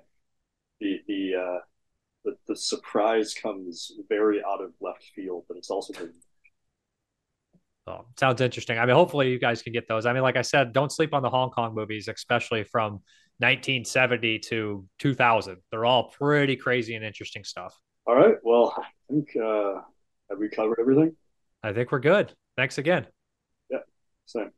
the the uh, the the surprise comes very out of left field, but it's also very Oh, sounds interesting. I mean, hopefully you guys can get those. I mean, like I said, don't sleep on the Hong Kong movies, especially from 1970 to 2000. They're all pretty crazy and interesting stuff. All right. Well, I think uh, have we covered everything? I think we're good. Thanks again. Same.